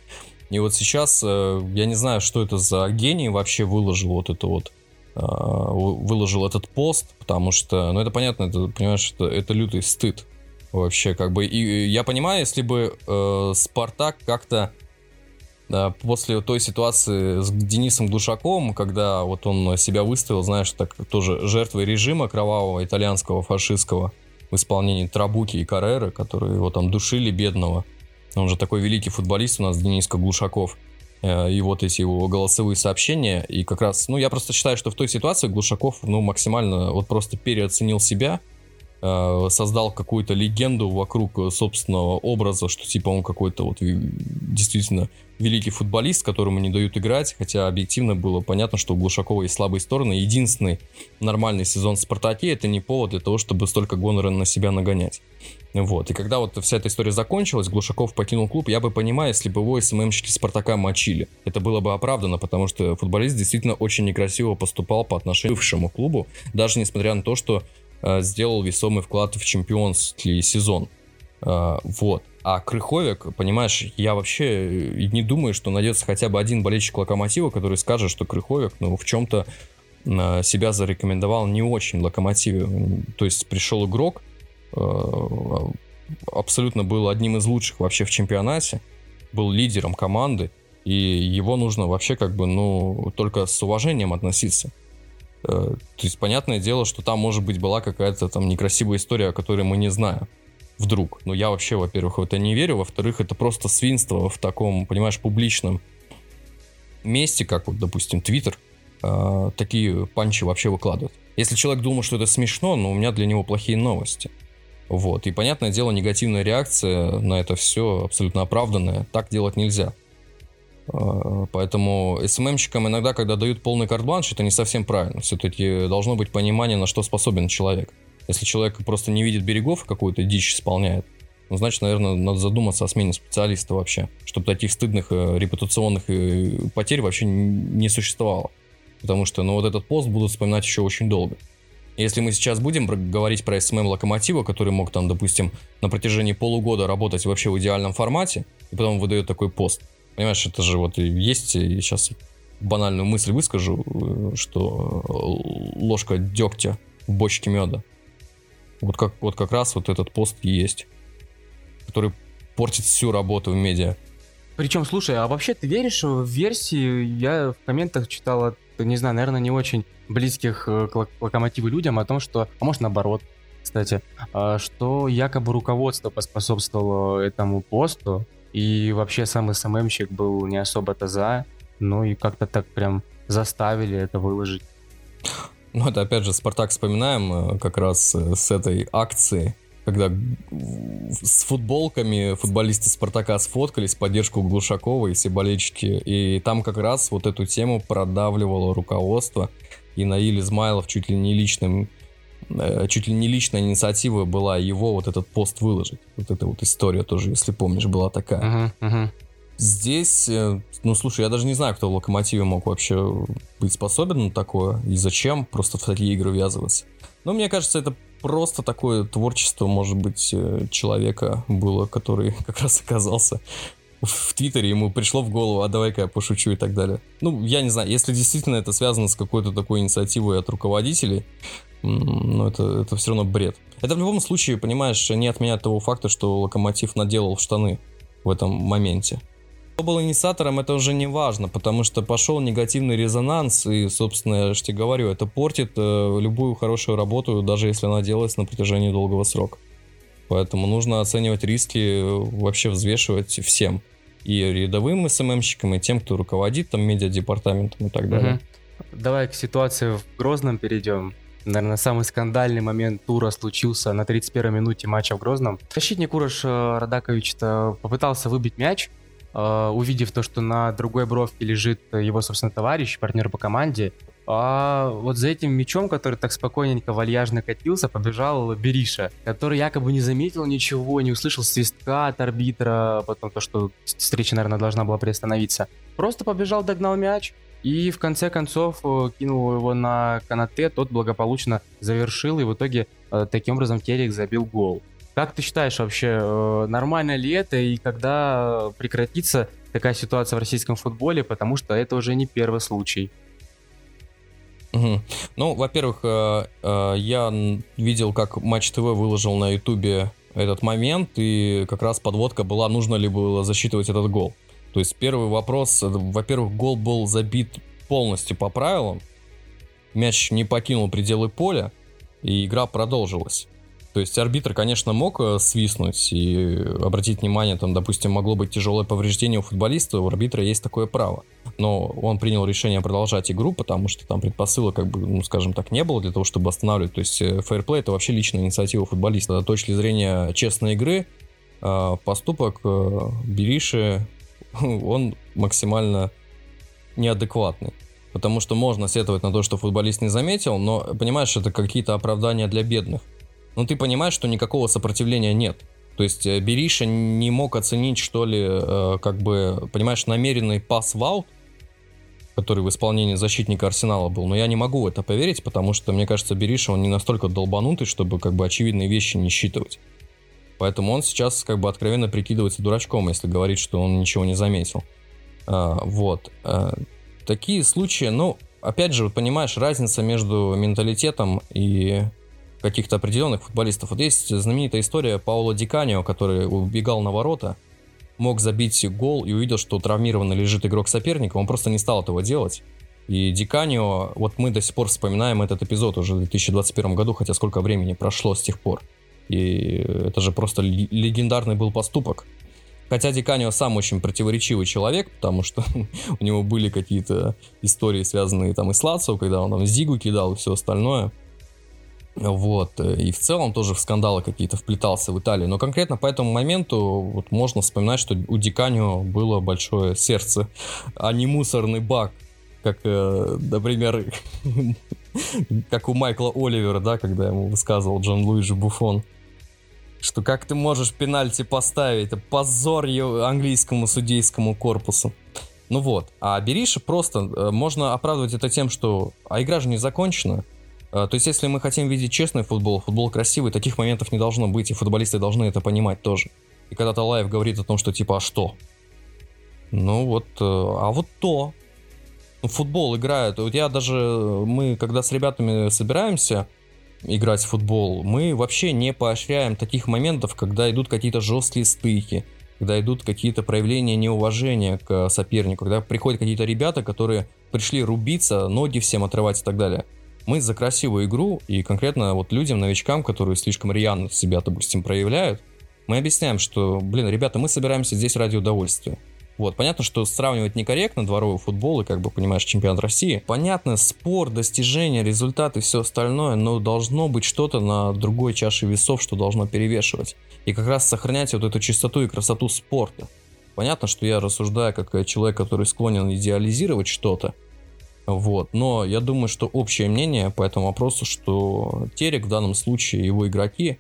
И вот сейчас э, я не знаю, что это за гений вообще выложил вот это вот э, выложил этот пост, потому что, ну это понятно, это, понимаешь, это, это лютый стыд вообще как бы. И я понимаю, если бы э, Спартак как-то да, после той ситуации с Денисом Глушаковым, когда вот он себя выставил, знаешь, так тоже жертвой режима кровавого итальянского фашистского в исполнении Трабуки и Карреры, которые его там душили бедного. Он же такой великий футболист у нас, Дениска Глушаков. Э, и вот эти его голосовые сообщения. И как раз, ну, я просто считаю, что в той ситуации Глушаков, ну, максимально вот просто переоценил себя Э, создал какую-то легенду вокруг э, собственного образа, что типа он какой-то вот действительно великий футболист, которому не дают играть, хотя объективно было понятно, что у Глушакова есть слабые стороны. Единственный нормальный сезон в Спартаке это не повод для того, чтобы столько гонора на себя нагонять. Вот. И когда вот вся эта история закончилась, Глушаков покинул клуб, я бы понимаю, если бы его СММщики Спартака мочили. Это было бы оправдано, потому что футболист действительно очень некрасиво поступал по отношению к бывшему клубу, даже несмотря на то, что Э, сделал весомый вклад в чемпионский сезон. Э, вот. А Крыховик, понимаешь, я вообще не думаю, что найдется хотя бы один болельщик Локомотива, который скажет, что Крыховик, ну, в чем-то э, себя зарекомендовал не очень Локомотиве. То есть пришел игрок, абсолютно был одним из лучших вообще в чемпионате, был лидером команды, и его нужно вообще как бы, ну, только с уважением относиться. Э, то есть, понятное дело, что там, может быть, была какая-то там некрасивая история, о которой мы не знаем. Вдруг. Но я вообще, во-первых, в это не верю. Во-вторых, это просто свинство в таком, понимаешь, публичном месте, как вот, допустим, Твиттер, э, такие панчи вообще выкладывают. Если человек думал, что это смешно, но у меня для него плохие новости. Вот. И, понятное дело, негативная реакция на это все абсолютно оправданная. Так делать нельзя. А, поэтому СММщикам иногда, когда дают полный карт-бланш, это не совсем правильно. Все-таки должно быть понимание, на что способен человек. Если человек просто не видит берегов, какую-то дичь исполняет, ну, значит, наверное, надо задуматься о смене специалиста вообще, чтобы таких стыдных э, репутационных э, потерь вообще не существовало. потому что, ну, вот этот пост будут вспоминать еще очень долго. Если мы сейчас будем говорить про SMM Локомотива, который мог там, допустим, на протяжении полугода работать вообще в идеальном формате, и потом выдает такой пост, понимаешь, это же вот есть, и сейчас банальную мысль выскажу, э, что ложка дегтя в бочке меда. Вот как, вот как раз вот этот пост есть, который портит всю работу в медиа. Причем, слушай, а вообще ты веришь в версии? Я в комментах читал от, не знаю, наверное, не очень близких э, к локомотиву людям о том, что, а может наоборот, кстати, а, что якобы руководство поспособствовало этому посту, и вообще сам СММщик был не особо-то за, ну и как-то так прям заставили это выложить. Ну, это опять же, Спартак вспоминаем э, как раз э, с этой акции, когда с футболками футболисты Спартака сфоткались в поддержку Глушакова и все болельщики. И там как раз вот эту тему продавливало руководство. И Наиль Измайлов чуть ли не личным э, чуть ли не личная инициатива была его вот этот пост выложить. Вот эта вот история тоже, если помнишь, была такая. Uh-huh, uh-huh. Здесь, э, ну слушай, я даже не знаю, кто в Локомотиве мог вообще быть способен на такое и зачем просто в такие игры ввязываться. Но мне кажется, это просто такое творчество, может быть, э, человека было, который как раз оказался в Твиттере, ему пришло в голову, а давай-ка я пошучу и так далее. Ну, я не знаю, если действительно это связано с какой-то такой инициативой от руководителей, ну, это, это все равно бред. Это в любом случае, понимаешь, не отменяет того факта, что Локомотив наделал штаны в этом моменте. Кто был инициатором, это уже не важно, потому что пошел негативный резонанс, и, собственно, я же тебе говорю, это портит э, любую хорошую работу, даже если она делается на протяжении долгого срока. Поэтому нужно оценивать риски, э, вообще взвешивать всем. И рядовым СММщикам, и тем, кто руководит там медиадепартаментом и так далее. Угу. Давай к ситуации в Грозном перейдем. Наверное, самый скандальный момент тура случился на 31-й минуте матча в Грозном. Защитник Урош э, Радакович попытался выбить мяч, Э, увидев то, что на другой бровке лежит его, собственно, товарищ, партнер по команде, а вот за этим мячом, который так спокойненько, вальяжно катился, побежал Бериша, который якобы не заметил ничего, не услышал свистка от арбитра, потом то, что встреча, наверное, должна была приостановиться. Просто побежал, догнал мяч, и в конце концов э, кинул его на канате, тот благополучно завершил, и в итоге э, таким образом Терек забил гол. Как ты считаешь вообще, э, нормально ли это и когда прекратится такая ситуация в российском футболе, потому что это уже не первый случай? Угу. Ну, во-первых, э, э, я видел, как Матч ТВ выложил на Ютубе этот момент, и как раз подводка была, нужно ли было засчитывать этот гол. То есть первый вопрос, во-первых, гол был забит полностью по правилам, мяч не покинул пределы поля, и игра продолжилась. То есть арбитр, конечно, мог э, свистнуть и обратить внимание, там, допустим, могло быть тяжелое повреждение у футболиста, у арбитра есть такое право. Но он принял решение продолжать игру, потому что там предпосылок, как бы, ну, скажем так, не было для того, чтобы останавливать. То есть фейерплей это вообще личная инициатива футболиста. С точки зрения честной игры, э, поступок э, Бериши, он максимально неадекватный. Потому что можно сетовать на то, что футболист не заметил, но, понимаешь, это какие-то оправдания для бедных но ты понимаешь, что никакого сопротивления нет. То есть э, Бериша не мог оценить, что ли, э, как бы, понимаешь, намеренный пас в аут, который в исполнении защитника Арсенала был. Но я не могу в это поверить, потому что, мне кажется, Бериша, он не настолько долбанутый, чтобы как бы очевидные вещи не считывать. Поэтому он сейчас как бы откровенно прикидывается дурачком, если говорит, что он ничего не заметил. А, вот. А, такие случаи, ну, опять же, вот понимаешь, разница между менталитетом и каких-то определенных футболистов. Вот есть знаменитая история Паула Диканио, который убегал на ворота, мог забить гол и увидел, что травмированно лежит игрок соперника, он просто не стал этого делать. И Диканио, вот мы до сих пор вспоминаем этот эпизод уже в 2021 году, хотя сколько времени прошло с тех пор. И это же просто легендарный был поступок. Хотя Диканио сам очень противоречивый человек, потому что у него были какие-то истории, связанные там и с Лацио, когда он там Зигу кидал и все остальное. Вот, э, и в целом тоже в скандалы какие-то вплетался в Италии. Но конкретно по этому моменту вот можно вспоминать, что у Диканио было большое сердце, а не мусорный бак, как, э, например, как у Майкла Оливера, да, когда ему высказывал Джон Луиджи Буфон, что как ты можешь пенальти поставить, это позор английскому судейскому корпусу. Ну вот. А Бериша просто э, можно оправдывать это тем, что а игра же не закончена. Э, то есть, если мы хотим видеть честный футбол, футбол красивый, таких моментов не должно быть, и футболисты должны это понимать тоже. И когда Талаев говорит о том, что типа, а что? Ну вот, э, а вот то. Ну, футбол играют. Вот я даже, мы когда с ребятами собираемся играть в футбол, мы вообще не поощряем таких моментов, когда идут какие-то жесткие стыки, когда идут какие-то проявления неуважения к сопернику, когда приходят какие-то ребята, которые пришли рубиться, ноги всем отрывать и так далее. Мы за красивую игру и конкретно вот людям, новичкам, которые слишком рьяно себя, допустим, проявляют, мы объясняем, что, блин, ребята, мы собираемся здесь ради удовольствия. Вот, понятно, что сравнивать некорректно дворовый футбол и, как бы, понимаешь, чемпионат России. Понятно, спор, достижения, результаты, все остальное, но должно быть что-то на другой чаше весов, что должно перевешивать. И как раз сохранять вот эту чистоту и красоту спорта. Понятно, что я рассуждаю как человек, который склонен идеализировать что-то, вот. Но я думаю, что общее мнение по этому вопросу, что Терек в данном случае, его игроки,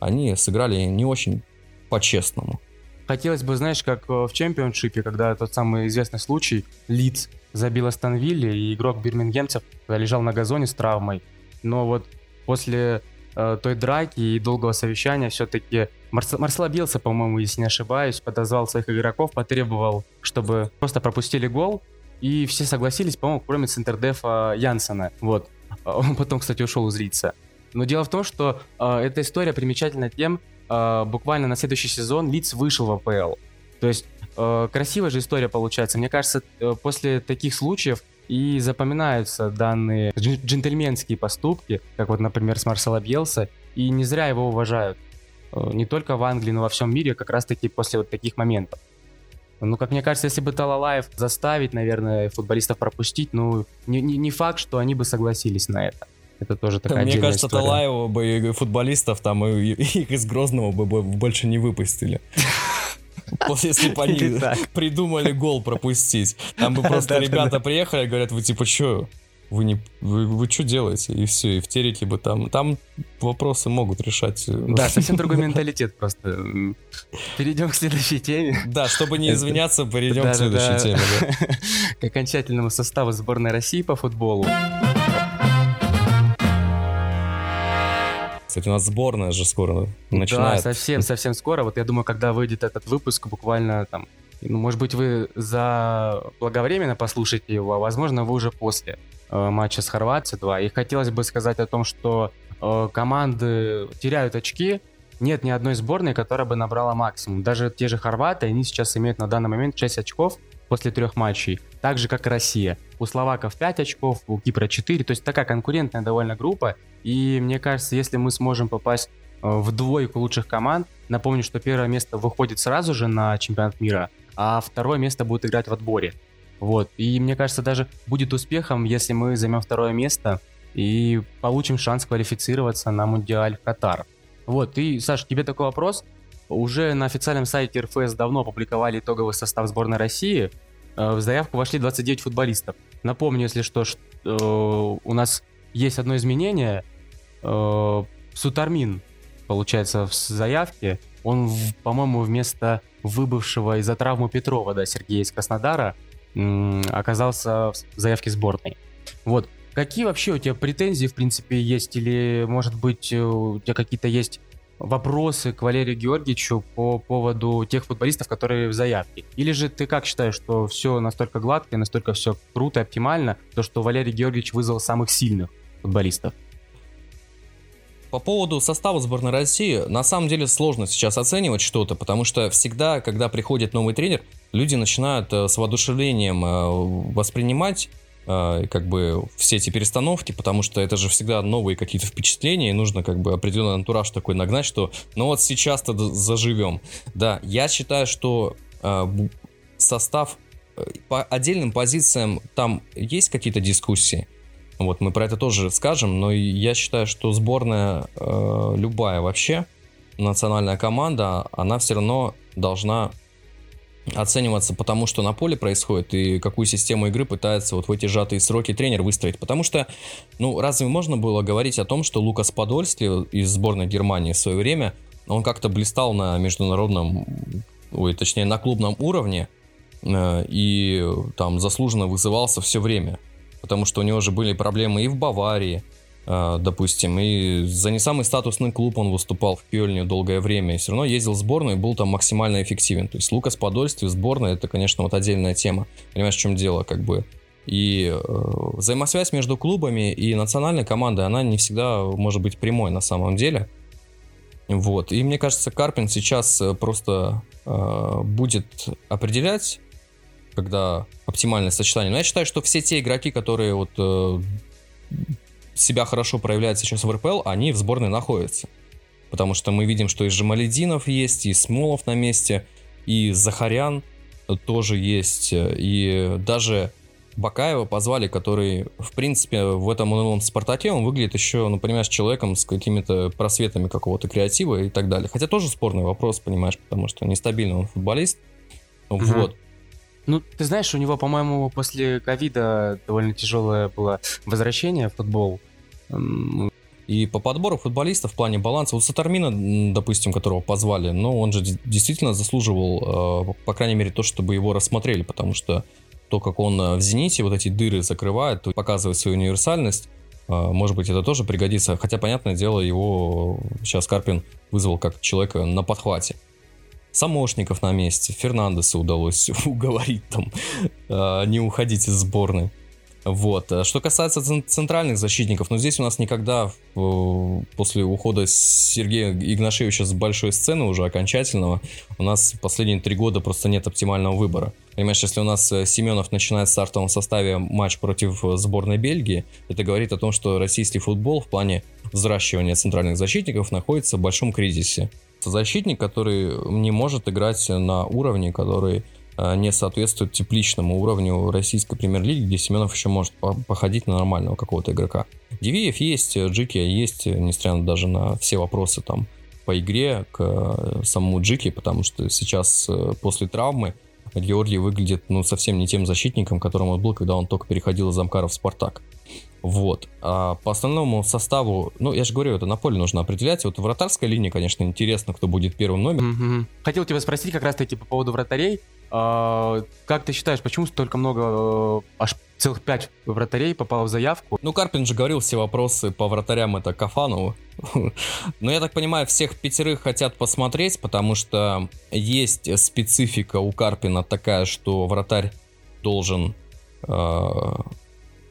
они сыграли не очень по-честному. Хотелось бы, знаешь, как э, в чемпионшипе, когда тот самый известный случай, Лидс забил Астонвилле, и игрок бирмингемцев лежал на газоне с травмой. Но вот после э, той драки и долгого совещания все-таки Марс... Марсел Билса, по-моему, если не ошибаюсь, подозвал своих игроков, потребовал, чтобы просто пропустили гол, и все согласились, по-моему, кроме центрдефа Янсена. Вот. Он потом, кстати, ушел из лица. Но дело в том, что э, эта история примечательна тем, э, буквально на следующий сезон Лиц вышел в АПЛ. То есть э, красивая же история получается. Мне кажется, э, после таких случаев и запоминаются данные джентльменские поступки, как вот, например, с Марсела Бьелса, и не зря его уважают. Э, не только в Англии, но во всем мире, как раз-таки после вот таких моментов. Ну, как мне кажется, если бы Талалаев заставить, наверное, футболистов пропустить, ну, не, не, не факт, что они бы согласились на это. Это тоже такая Мне кажется, история. Талаева бы футболистов там и, их из Грозного бы больше не выпустили. Если бы они придумали гол пропустить. Там бы просто ребята приехали и говорят, вы типа, что, вы не вы, вы что делаете? И все, и в тереке бы там. Там вопросы могут решать. Да, совсем другой менталитет просто. Перейдем к следующей теме. Да, чтобы не извиняться, перейдем к следующей теме. К окончательному составу сборной России по футболу. Кстати, у нас сборная же скоро начинает. Да, совсем, совсем скоро. Вот я думаю, когда выйдет этот выпуск, буквально там, ну, может быть, вы за благовременно послушаете его, а возможно, вы уже после матча с Хорватией 2. И хотелось бы сказать о том, что э, команды теряют очки, нет ни одной сборной, которая бы набрала максимум. Даже те же хорваты, они сейчас имеют на данный момент 6 очков после трех матчей, так же, как и Россия. У словаков 5 очков, у Кипра 4, то есть такая конкурентная довольно группа, и мне кажется, если мы сможем попасть э, в двойку лучших команд, напомню, что первое место выходит сразу же на чемпионат мира, а второе место будет играть в отборе. Вот, и мне кажется, даже будет успехом, если мы займем второе место и получим шанс квалифицироваться на Мундиаль в Катар. Вот, и, Саш, тебе такой вопрос. Уже на официальном сайте РФС давно опубликовали итоговый состав сборной России. Э, в заявку вошли 29 футболистов. Напомню, если что, что э, у нас есть одно изменение. Э, Сутармин, получается, в заявке. Он, по-моему, вместо выбывшего из-за травмы Петрова, да, Сергея из Краснодара, оказался в заявке сборной. Вот. Какие вообще у тебя претензии, в принципе, есть? Или, может быть, э, у тебя какие-то есть вопросы к Валерию Георгиевичу по поводу тех футболистов, которые в заявке? Или же ты как считаешь, что все настолько гладко, настолько все круто и оптимально, то, что Валерий Георгиевич вызвал самых сильных футболистов? По поводу состава сборной России, на самом деле сложно сейчас оценивать что-то, потому что всегда, когда приходит новый тренер, люди начинают э, с воодушевлением э, воспринимать э, как бы все эти перестановки, потому что это же всегда новые какие-то впечатления, и нужно как бы определенный антураж такой нагнать, что ну вот сейчас-то заживем. Да, я считаю, что состав по отдельным позициям там есть какие-то дискуссии. Вот мы про это тоже скажем, но я считаю, что сборная любая вообще национальная команда, она все равно должна оцениваться потому, что на поле происходит и какую систему игры пытается вот в эти сжатые сроки тренер выстроить. Потому что, ну, разве можно было говорить о том, что Лукас Подольски из сборной Германии в свое время, он как-то блистал на международном, ой, точнее, на клубном уровне, э, и там заслуженно вызывался все время. Потому что у него же были проблемы и в Баварии, допустим, и за не самый статусный клуб он выступал в Кёльне долгое время, и все равно ездил в сборную и был там максимально эффективен. То есть Лукас Подольский в сборной, это, конечно, вот отдельная тема. Понимаешь, в чем дело, как бы. И э, взаимосвязь между клубами и национальной командой, она не всегда может быть прямой на самом деле. Вот. И мне кажется, Карпин сейчас э, просто э, будет определять, когда оптимальное сочетание. Но я считаю, что все те игроки, которые вот э, себя хорошо проявляют сейчас в РПЛ, они в сборной находятся. Потому что мы видим, что и Жамалединов есть, и Смолов на месте, и Захарян тоже есть, и даже Бакаева позвали, который, в принципе, в этом новом Спартаке, он выглядит еще, ну, понимаешь, человеком с какими-то просветами какого-то креатива и так далее. Хотя тоже спорный вопрос, понимаешь, потому что нестабильный он футболист. Угу. Вот. Ну, ты знаешь, у него, по-моему, после ковида довольно тяжелое было возвращение в футбол. И по подбору футболистов в плане баланса, вот Сатармина, допустим, которого позвали, ну, он же действительно заслуживал, э, по крайней мере, то, чтобы его рассмотрели, потому что то, как он э, в «Зените» вот эти дыры закрывает, показывает свою универсальность, э, может быть, это тоже пригодится. Хотя, понятное дело, его сейчас Карпин вызвал как человека на подхвате. Самошников на месте, Фернандеса удалось уговорить там не уходить из сборной. Вот. А что касается центральных защитников, ну здесь у нас никогда после ухода Сергея Игнашевича с большой сцены уже окончательного, у нас последние три года просто нет оптимального выбора. Понимаешь, если у нас э, Семенов начинает в стартовом составе матч против э, сборной Бельгии, это говорит о том, что российский футбол в плане взращивания центральных защитников находится в большом кризисе. Защитник, который не может играть на уровне, который Э, не соответствует тепличному уровню российской премьер-лиги, где Семенов еще может походить на нормального какого-то игрока. Дивиев есть, Джики есть, несмотря даже на все вопросы там по игре к э, самому Джики, потому что сейчас э, после травмы Георгий выглядит ну совсем не тем защитником, которым он был, когда он только переходил из Замкара в Спартак. Вот. А по основному составу, ну, я же говорю, это на поле нужно определять. Вот вратарская линия, конечно, интересно, кто будет первым номером. Mm-hmm. Хотел тебя спросить как раз-таки по поводу вратарей. А, как ты считаешь, почему столько много, э, аж целых пять вратарей попало в заявку? Ну, Карпин же говорил, все вопросы по вратарям это Кафанову. Но я так понимаю, всех пятерых хотят посмотреть, потому что есть специфика у Карпина такая, что вратарь должен э,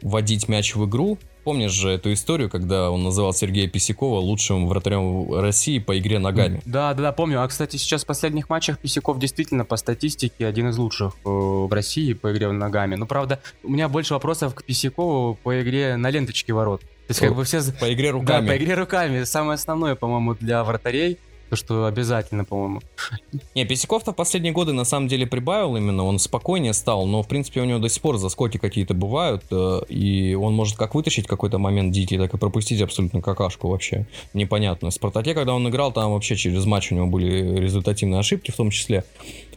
вводить мяч в игру. Помнишь же эту историю, когда он называл Сергея Писякова лучшим вратарем России по игре ногами? Да, да, да, помню. А, кстати, сейчас в последних матчах Писяков действительно по статистике один из лучших э, в России по игре ногами. Но, правда, у меня больше вопросов к Писякову по игре на ленточке ворот. То есть, как бы все... По игре руками. Да, по игре руками. Самое основное, по-моему, для вратарей. То, что обязательно, по-моему. Не, Песяков-то последние годы на самом деле прибавил именно, он спокойнее стал, но в принципе у него до сих пор заскоки какие-то бывают, э, и он может как вытащить какой-то момент дикий, так и пропустить абсолютно какашку вообще непонятную. В Спартаке, когда он играл, там вообще через матч у него были результативные ошибки в том числе.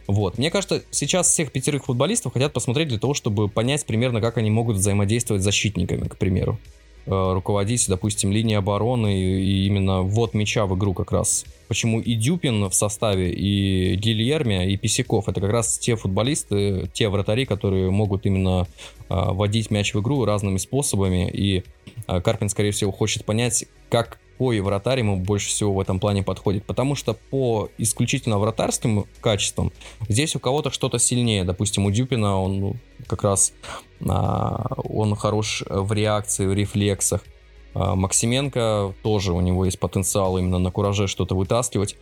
Вот. Мне кажется, сейчас всех пятерых футболистов хотят посмотреть для того, чтобы понять примерно, как они могут взаимодействовать с защитниками, к примеру. Э, руководить, допустим, линией обороны и именно ввод мяча в игру как раз. Почему и Дюпин в составе, и Гильерми, и Писяков. Это как раз те футболисты, те вратари, которые могут именно э, вводить мяч в игру разными способами. И э, Карпин, скорее всего, хочет понять, как какой вратарь ему больше всего в этом плане подходит. Потому что по исключительно вратарским качествам здесь у кого-то что-то сильнее. Допустим, у Дюпина он ну, как раз а, он хорош в реакции, в рефлексах. А, Максименко тоже у него есть потенциал именно на кураже что-то вытаскивать.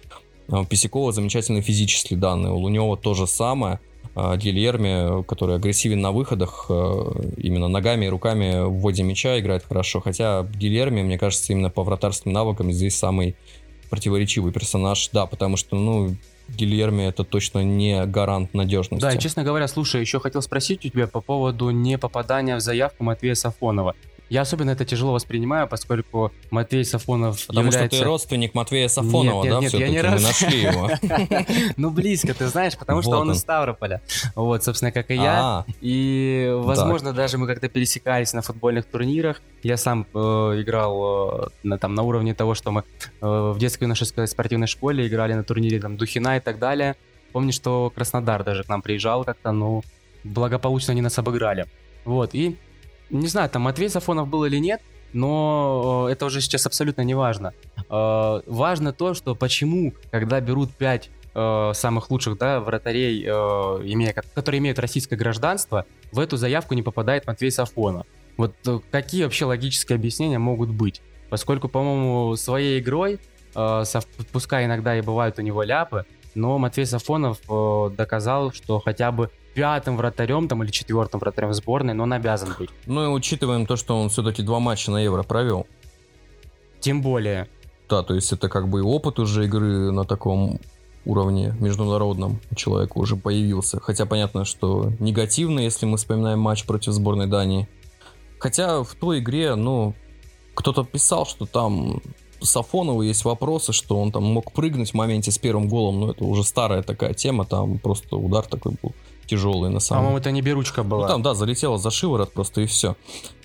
А, у замечательные физические данные. У Лунева то же самое. А, Гильерми, который агрессивен на выходах, а, именно ногами и руками в вводе мяча играет хорошо. Хотя Гильерми, мне кажется, именно по вратарским навыкам здесь самый противоречивый персонаж. Да, потому что, ну, Гильерми это точно не гарант надежности. Да, и честно говоря, слушай, еще хотел спросить у тебя по поводу не попадания в заявку Матвея Сафонова. Я особенно это тяжело воспринимаю, поскольку Матвей Сафонов Потому является... что ты родственник Матвея Сафонова, нет, да, нет, я не раз... Мы нашли его. Ну, близко, ты знаешь, потому что он из Ставрополя. Вот, собственно, как и я. А, и, возможно, даже мы как-то пересекались на футбольных турнирах. Я сам э, играл э, там на уровне того, что мы э, в детской нашей спортивной школе играли на турнире там Духина и так далее. Помню, что Краснодар даже к нам приезжал как-то, ну, благополучно они нас обыграли. Вот, и не знаю, там Матвей Сафонов был или нет, но э, это уже сейчас абсолютно не важно. Э, важно то, что почему, когда берут 5 э, самых лучших да, вратарей, имея, которые имеют российское гражданство, в эту заявку не попадает Матвей Сафонов. Вот какие вообще логические объяснения могут быть? Поскольку, по-моему, своей игрой, пускай иногда и бывают у него ляпы, но Матвей Сафонов доказал, что хотя бы пятым вратарем там или четвертым вратарем сборной, но он обязан быть. Ну и учитываем то, что он все-таки два матча на Евро провел. Тем более. Да, то есть это как бы и опыт уже игры на таком уровне международном у человека уже появился. Хотя понятно, что негативно, если мы вспоминаем матч против сборной Дании. Хотя в той игре, ну, кто-то писал, что там Сафонову есть вопросы, что он там мог прыгнуть в моменте с первым голом, но это уже старая такая тема, там просто удар такой был тяжелые на самом По-моему, это не беручка была. Ну, там, да, залетела за шиворот просто и все.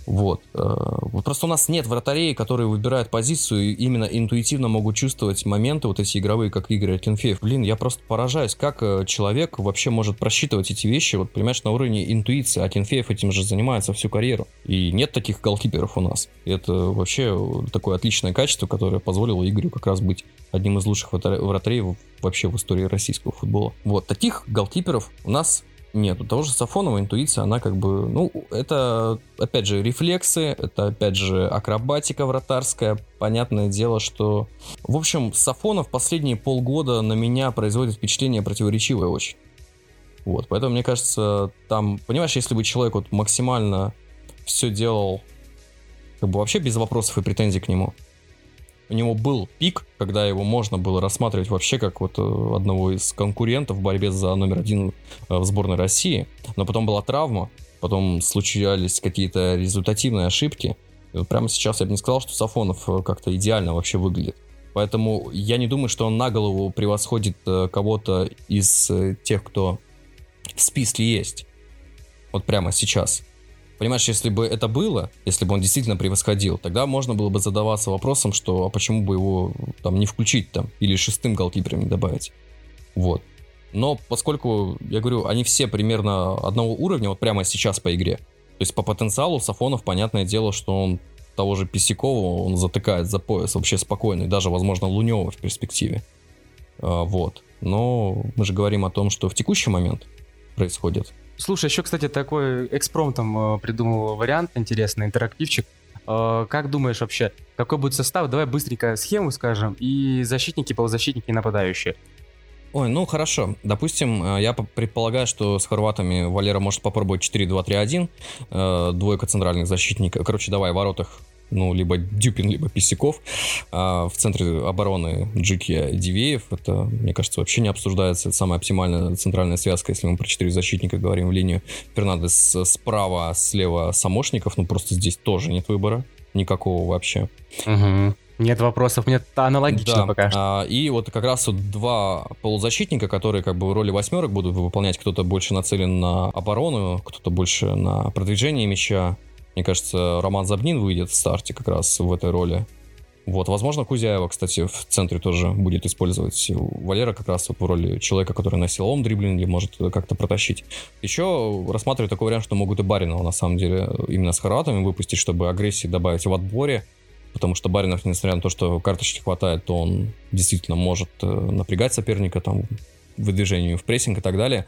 Вот. Э, вот. Просто у нас нет вратарей, которые выбирают позицию и именно интуитивно могут чувствовать моменты вот эти игровые, как Игорь Акинфеев. Блин, я просто поражаюсь, как э, человек вообще может просчитывать эти вещи, вот, понимаешь, на уровне интуиции. Акинфеев этим же занимается всю карьеру. И нет таких голкиперов у нас. И это вообще такое отличное качество, которое позволило Игорю как раз быть одним из лучших вратарей вообще в истории российского футбола. Вот, таких голкиперов у нас нет, у того же Сафонова интуиция, она как бы, ну, это, опять же, рефлексы, это, опять же, акробатика вратарская. Понятное дело, что... В общем, Сафонов последние полгода на меня производит впечатление противоречивое очень. Вот, поэтому, мне кажется, там, понимаешь, если бы человек вот максимально все делал, как бы вообще без вопросов и претензий к нему, у него был пик, когда его можно было рассматривать вообще как вот э, одного из конкурентов в борьбе за номер один э, в сборной России. Но потом была травма, потом случались какие-то результативные ошибки. И вот прямо сейчас я бы не сказал, что Сафонов э, как-то идеально вообще выглядит. Поэтому я не думаю, что он на голову превосходит кого-то из тех, кто в списке есть. Вот прямо сейчас. Понимаешь, если бы это было, если бы он действительно превосходил, тогда можно было бы задаваться вопросом, что а почему бы его там не включить там или шестым голкипером не добавить. Вот. Но поскольку, я говорю, они все примерно одного уровня, вот прямо сейчас по игре. То есть по потенциалу Сафонов, понятное дело, что он того же Писякова, он затыкает за пояс вообще спокойно, и даже, возможно, Лунева в перспективе. А, вот. Но мы же говорим о том, что в текущий момент происходит Слушай, еще, кстати, такой экспромтом э, придумал вариант интересный, интерактивчик. Э, как думаешь вообще, какой будет состав? Давай быстренько схему скажем. И защитники, полузащитники нападающие. Ой, ну хорошо. Допустим, э, я предполагаю, что с хорватами Валера может попробовать 4-2-3-1. Двойка центральных защитников. Короче, давай в воротах ну, либо Дюпин, либо Писяков. А в центре обороны Джики Дивеев. Это, мне кажется, вообще не обсуждается. Это самая оптимальная центральная связка, если мы про четыре защитника говорим в линию. Фернандес справа, слева Самошников. Ну, просто здесь тоже нет выбора. Никакого вообще. Угу. Нет вопросов, нет аналогично да. пока что. А, и вот как раз вот два полузащитника, которые как бы в роли восьмерок будут выполнять. Кто-то больше нацелен на оборону, кто-то больше на продвижение мяча. Мне кажется, Роман Забнин выйдет в старте как раз в этой роли. Вот, возможно, Кузяева, кстати, в центре тоже будет использовать. Валера как раз вот в роли человека, который на силовом дриблинге может как-то протащить. Еще рассматриваю такой вариант, что могут и Баринова, на самом деле, именно с хорватами выпустить, чтобы агрессии добавить в отборе. Потому что Баринов, несмотря на то, что карточки хватает, то он действительно может э, напрягать соперника там выдвижению в прессинг и так далее.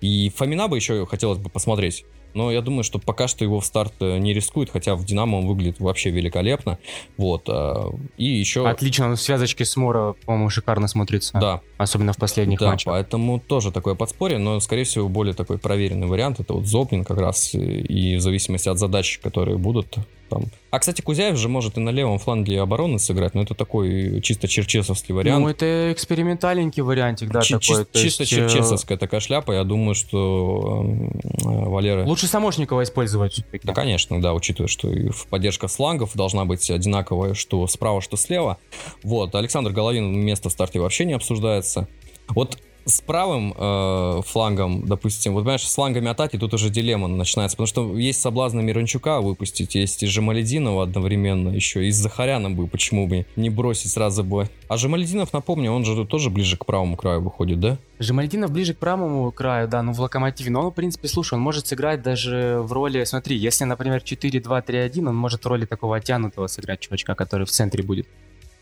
И Фомина бы еще хотелось бы посмотреть. Но я думаю, что пока что его в старт э, не рискует, хотя в Динамо он выглядит вообще великолепно. Вот. Э, и еще... Отлично, он в связочке с Моро, по-моему, шикарно смотрится. Да. Особенно в последних да, матчах. поэтому тоже такое подспорье, но, скорее всего, более такой проверенный вариант. Это вот Зоплин как раз. И в зависимости от задач, которые будут, там. А, кстати, Кузяев же может и на левом фланге обороны сыграть, но это такой чисто черчесовский вариант. Ну, это экспериментальненький вариантик, да, Чи- такой. Чи- чисто есть, э, черчесовская такая шляпа, я думаю, что э, Валера... Лучше Самошникова использовать. Да, конечно, да, учитывая, что и поддержка флангов должна быть одинаковая, что справа, что слева. Вот, Александр Головин место в старте вообще не обсуждается. Вот с правым э, флангом, допустим, вот понимаешь, с флангами атаки тут уже дилемма начинается, потому что есть соблазн Миранчука выпустить, есть и Жамалединова одновременно еще, и с Захаряном бы, почему бы не бросить сразу бы. А Жамалединов, напомню, он же тоже ближе к правому краю выходит, да? Жамалединов ближе к правому краю, да, ну в Локомотиве, но он, в принципе, слушай, он может сыграть даже в роли, смотри, если, например, 4-2-3-1, он может в роли такого оттянутого сыграть чувачка, который в центре будет.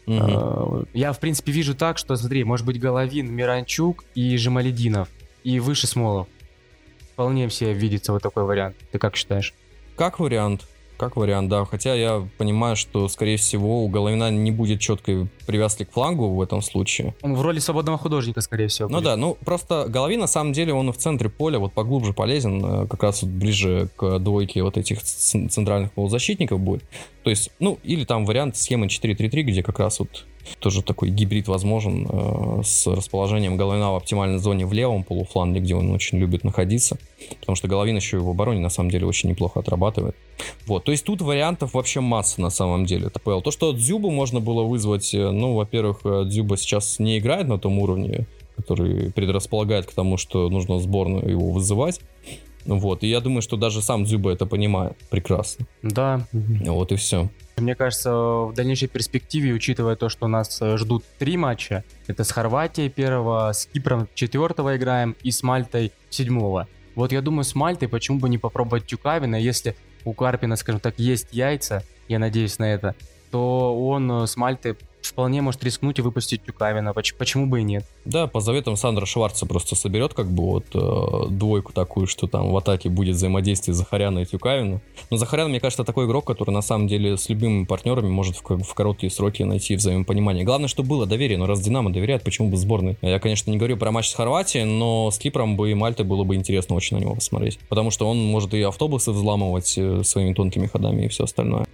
Угу. Я, в принципе, вижу так, что, смотри, может быть Головин, Миранчук и Жемалединов, и выше Смолов. Вполне все видится вот такой вариант. Ты как считаешь? Как вариант. Как вариант, да. Хотя я понимаю, что, скорее всего, у Головина не будет четкой привязки к флангу в этом случае. Он в роли свободного художника, скорее всего. Ну будет. да, ну просто Головин, на самом деле, он в центре поля вот поглубже полезен, э, как раз вот ближе к двойке вот этих центральных полузащитников будет. То есть, ну, или там вариант схемы 4-3-3, где как раз вот тоже такой гибрид возможен э, с расположением Головина в оптимальной зоне в левом полуфланге, где он очень любит находиться. Потому что Головин еще и в обороне на самом деле очень неплохо отрабатывает. Вот, то есть тут вариантов вообще масса на самом деле. ТПЛ. То, что Дзюбу можно было вызвать, э, ну, во-первых, э, Дзюба сейчас не играет на том уровне, который предрасполагает к тому, что нужно сборную его вызывать. Вот, и я думаю, что даже сам Дзюба это понимает прекрасно. Да. Вот и все. Мне кажется, в дальнейшей перспективе, учитывая то, что нас э, ждут три матча, это с Хорватией первого, с Кипром четвертого играем и с Мальтой седьмого. Вот я думаю, с Мальтой почему бы не попробовать Тюкавина, если у Карпина, скажем так, есть яйца, я надеюсь на это, то он э, с Мальтой вполне может рискнуть и выпустить Тюкавина. Почему бы и нет? Да, по заветам Сандра Шварца просто соберет как бы вот э, двойку такую, что там в атаке будет взаимодействие Захаряна и Тюкавина. Но Захарян, мне кажется, такой игрок, который на самом деле с любыми партнерами может в, в короткие сроки найти взаимопонимание. Главное, чтобы было доверие, но раз Динамо доверяет, почему бы сборной? Я, конечно, не говорю про матч с Хорватией, но с Кипром бы и Мальтой было бы интересно очень на него посмотреть. Потому что он может и автобусы взламывать э, своими тонкими ходами и все остальное.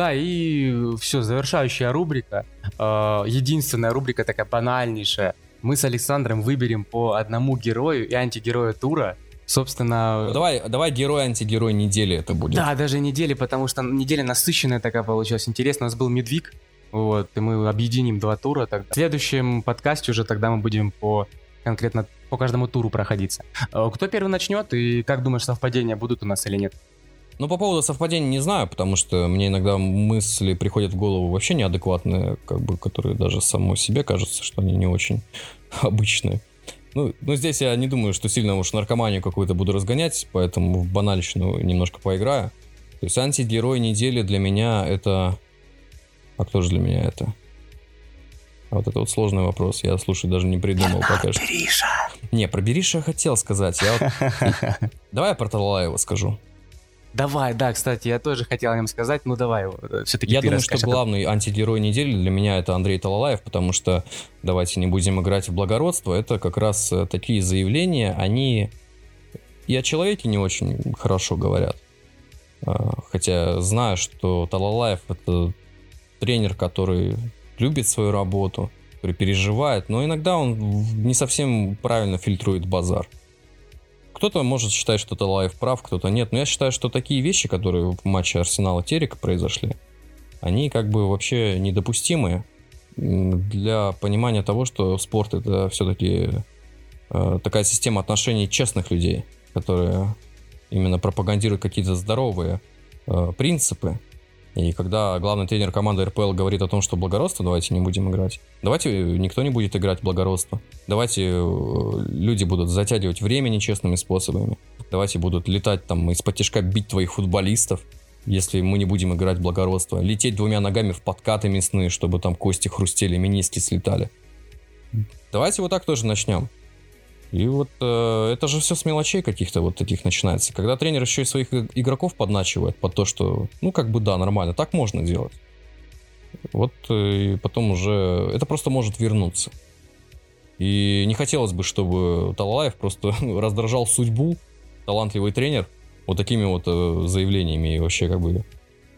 Да, и все, завершающая рубрика. Э, единственная рубрика такая банальнейшая. Мы с Александром выберем по одному герою и антигерою тура. Собственно... Ну, давай, давай герой, антигерой недели это будет. Да, даже недели, потому что неделя насыщенная такая получилась. Интересно, у нас был Медвиг, вот, и мы объединим два тура. Тогда. В следующем подкасте уже тогда мы будем по конкретно по каждому туру проходиться. Э, кто первый начнет и как думаешь, совпадения будут у нас или нет? Ну, по поводу совпадений не знаю, потому что мне иногда мысли приходят в голову вообще неадекватные, как бы, которые даже самому себе кажутся, что они не очень обычные. Ну, ну, здесь я не думаю, что сильно уж наркоманию какую-то буду разгонять, поэтому в банальщину немножко поиграю. То есть антигерой недели для меня это... А кто же для меня это? А вот это вот сложный вопрос. Я, слушай, даже не придумал пока что. Бериша. Не, про Бериша хотел сказать. Я вот... Давай я про Талалаева скажу. Давай, да, кстати, я тоже хотел о нем сказать, ну давай, э, все-таки Я думаю, что главный антигерой недели для меня это Андрей Талалаев, потому что, давайте не будем играть в благородство, это как раз э, такие заявления, они и о человеке не очень хорошо говорят. А, хотя знаю, что Талалаев это тренер, который любит свою работу, который переживает, но иногда он не совсем правильно фильтрует базар. Кто-то может считать, что Талаев прав, кто-то нет. Но я считаю, что такие вещи, которые в матче Арсенала Терека произошли, они как бы вообще недопустимы для понимания того, что спорт это все-таки э, такая система отношений честных людей, которые именно пропагандируют какие-то здоровые э, принципы, и когда главный тренер команды РПЛ говорит о том, что благородство, давайте не будем играть. Давайте никто не будет играть в благородство. Давайте э, люди будут затягивать время нечестными способами. Давайте будут летать там из-под тяжка бить твоих футболистов, если мы не будем играть благородство. Лететь двумя ногами в подкаты мясные, чтобы там кости хрустели, мениски слетали. Давайте вот так тоже начнем. И вот э, это же все с мелочей каких-то вот таких начинается. Когда тренер еще и своих игроков подначивает под то, что, ну, как бы да, нормально, так можно делать. Вот э, и потом уже это просто может вернуться. И не хотелось бы, чтобы Талалаев просто раздражал судьбу, талантливый тренер, вот такими вот э, заявлениями и вообще как бы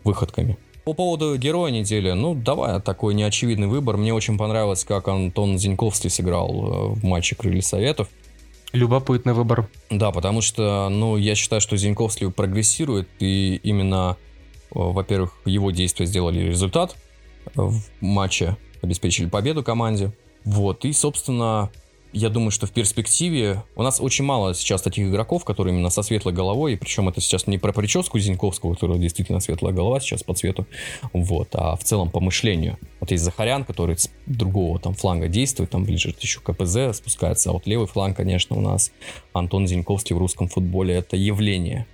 выходками. По поводу героя недели, ну давай такой неочевидный выбор. Мне очень понравилось, как Антон Зиньковский сыграл э, в матче Крылья Советов. Любопытный выбор. Да, потому что, ну, я считаю, что Зиньковский прогрессирует, и именно, во-первых, его действия сделали результат в матче обеспечили победу команде. Вот, и, собственно, я думаю, что в перспективе у нас очень мало сейчас таких игроков, которые именно со светлой головой, и причем это сейчас не про прическу Зиньковского, которая действительно светлая голова сейчас по цвету, вот, а в целом по мышлению. Вот есть Захарян, который с другого там фланга действует, там ближе еще КПЗ спускается, а вот левый фланг, конечно, у нас Антон Зиньковский в русском футболе это явление.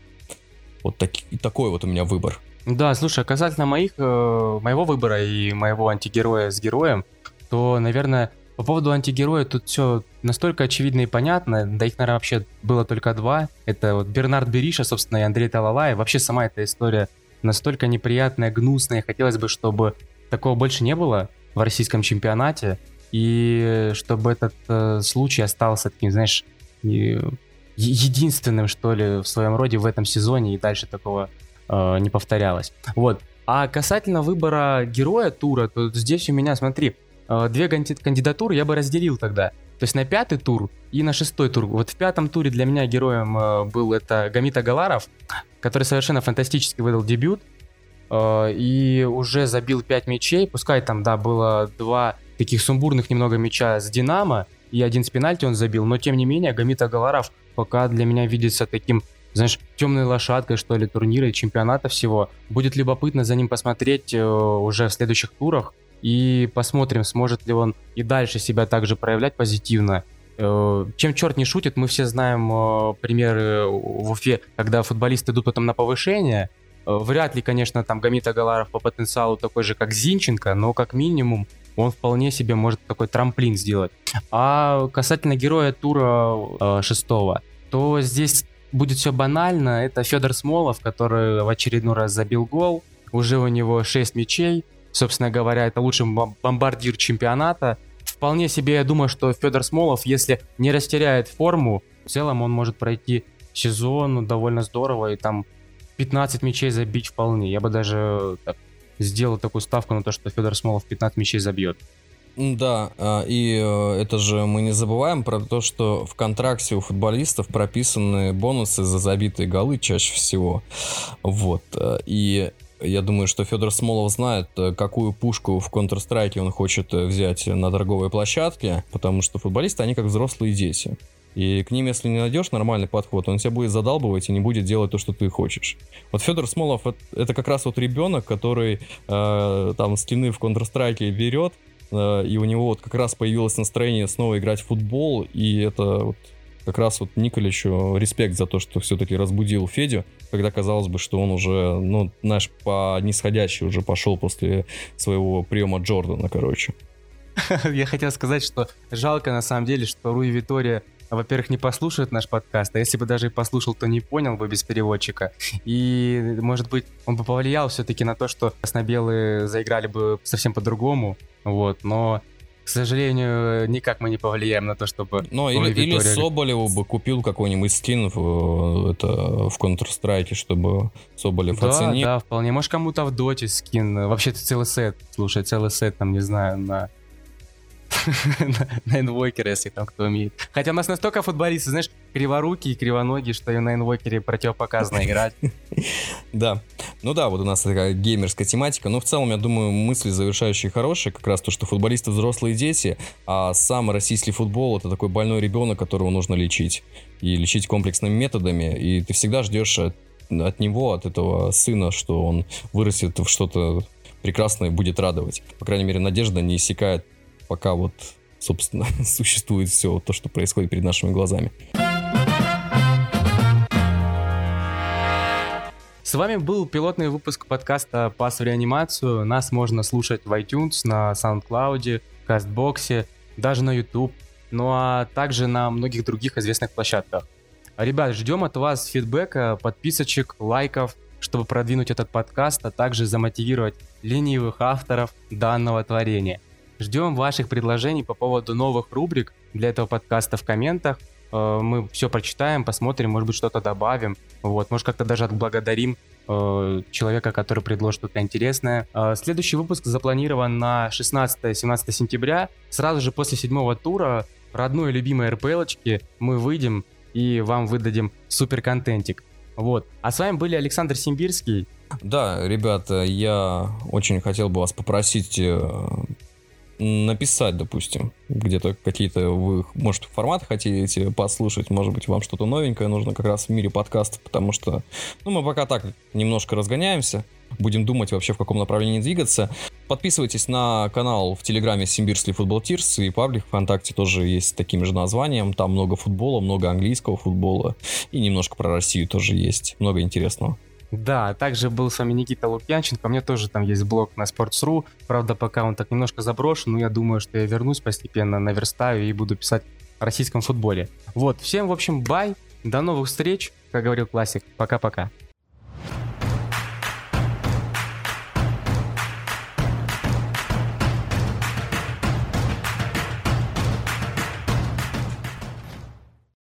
Вот так, такой вот у меня выбор. Да, слушай, касательно моих, э, моего выбора и моего антигероя с героем, то, наверное, по поводу антигероя тут все настолько очевидно и понятно, да их, наверное, вообще было только два. Это вот Бернард Бериша, собственно, и Андрей Талалай. Вообще сама эта история настолько неприятная, гнусная. Хотелось бы, чтобы такого больше не было в российском чемпионате. И чтобы этот э, случай остался таким, знаешь, единственным, что ли, в своем роде в этом сезоне, и дальше такого э, не повторялось. Вот. А касательно выбора героя тура, то здесь у меня, смотри, две кандидатуры я бы разделил тогда. То есть на пятый тур и на шестой тур. Вот в пятом туре для меня героем э, был это Гамита Галаров, который совершенно фантастически выдал дебют э, и уже забил 5 мячей. Пускай там, да, было два таких сумбурных немного мяча с Динамо, и один с пенальти он забил, но тем не менее Гамита Галаров пока для меня видится таким, знаешь, темной лошадкой, что ли, турнира и чемпионата всего. Будет любопытно за ним посмотреть уже в следующих турах, и посмотрим, сможет ли он и дальше себя также проявлять позитивно. Э, чем черт не шутит, мы все знаем э, примеры в Уфе, когда футболисты идут потом на повышение. Э, вряд ли, конечно, там Гамит Агаларов по потенциалу такой же, как Зинченко, но как минимум он вполне себе может такой трамплин сделать. А касательно героя тура шестого, то здесь будет все банально. Это Федор Смолов, который в очередной раз забил гол. Уже у него 6 мячей, собственно говоря, это лучший бомбардир чемпионата. Вполне себе я думаю, что Федор Смолов, если не растеряет форму, в целом он может пройти сезон довольно здорово и там 15 мячей забить вполне. Я бы даже так, сделал такую ставку на то, что Федор Смолов 15 мячей забьет. Да, а, и э, это же мы не забываем про то, что в контракте у футболистов прописаны бонусы за забитые голы чаще всего. Вот. Э, и я думаю, что Федор Смолов знает, э, какую пушку в Counter-Strike он хочет э, взять на торговой площадке, потому что футболисты, они как взрослые дети. И к ним, если не найдешь нормальный подход, он тебя будет задалбывать и не будет делать то, что ты хочешь. Вот Федор Смолов это как раз вот ребенок, который э, там скины в Counter-Strike берет, э, и у него вот как раз появилось настроение снова играть в футбол, и это вот как раз вот Николичу респект за то, что все-таки разбудил Федю, когда казалось бы, что он уже, ну, наш по нисходящей уже пошел после своего приема Джордана, короче. Я хотел сказать, что жалко на самом деле, что Руи Витория во-первых, не послушает наш подкаст, а если бы даже и послушал, то не понял бы без переводчика. И, может быть, он бы повлиял все-таки на то, что красно-белые заиграли бы совсем по-другому, вот, но к сожалению, никак мы не повлияем на то, чтобы... Ну, или, или Соболеву бы купил какой-нибудь скин в, это, в Counter-Strike, чтобы Соболев да, оценил. Да, вполне. Может, кому-то в доте скин. Вообще-то целый сет. Слушай, целый сет, там, не знаю, на на инвокере, если там кто умеет. Хотя у нас настолько футболисты, знаешь, криворукие и кривоногие, что и на инвокере противопоказано играть. Да. Ну да, вот у нас такая геймерская тематика. Но в целом, я думаю, мысли завершающие хорошие. Как раз то, что футболисты взрослые дети, а сам российский футбол это такой больной ребенок, которого нужно лечить. И лечить комплексными методами. И ты всегда ждешь от, от него, от этого сына, что он вырастет в что-то прекрасное и будет радовать. По крайней мере, надежда не иссякает пока вот, собственно, существует все то, что происходит перед нашими глазами. С вами был пилотный выпуск подкаста «Пас в реанимацию». Нас можно слушать в iTunes, на SoundCloud, Кастбоксе, даже на YouTube, ну а также на многих других известных площадках. Ребят, ждем от вас фидбэка, подписочек, лайков, чтобы продвинуть этот подкаст, а также замотивировать ленивых авторов данного творения. Ждем ваших предложений по поводу новых рубрик для этого подкаста в комментах. Э, мы все прочитаем, посмотрим, может быть, что-то добавим. Вот, может, как-то даже отблагодарим э, человека, который предложит что-то интересное. Э, следующий выпуск запланирован на 16-17 сентября. Сразу же после седьмого тура родной любимой РПЛочки мы выйдем и вам выдадим супер контентик. Вот. А с вами были Александр Симбирский. Да, ребята, я очень хотел бы вас попросить написать, допустим, где-то какие-то вы, может, форматы хотите послушать, может быть, вам что-то новенькое нужно как раз в мире подкастов, потому что, ну, мы пока так немножко разгоняемся, будем думать вообще, в каком направлении двигаться. Подписывайтесь на канал в Телеграме Симбирский футбол Тирс и паблик ВКонтакте тоже есть с таким же названием. Там много футбола, много английского футбола и немножко про Россию тоже есть. Много интересного. Да, также был с вами Никита Лукьянченко. У меня тоже там есть блог на Sports.ru. Правда, пока он так немножко заброшен, но я думаю, что я вернусь постепенно, наверстаю и буду писать о российском футболе. Вот, всем, в общем, бай, до новых встреч, как говорил классик. Пока-пока.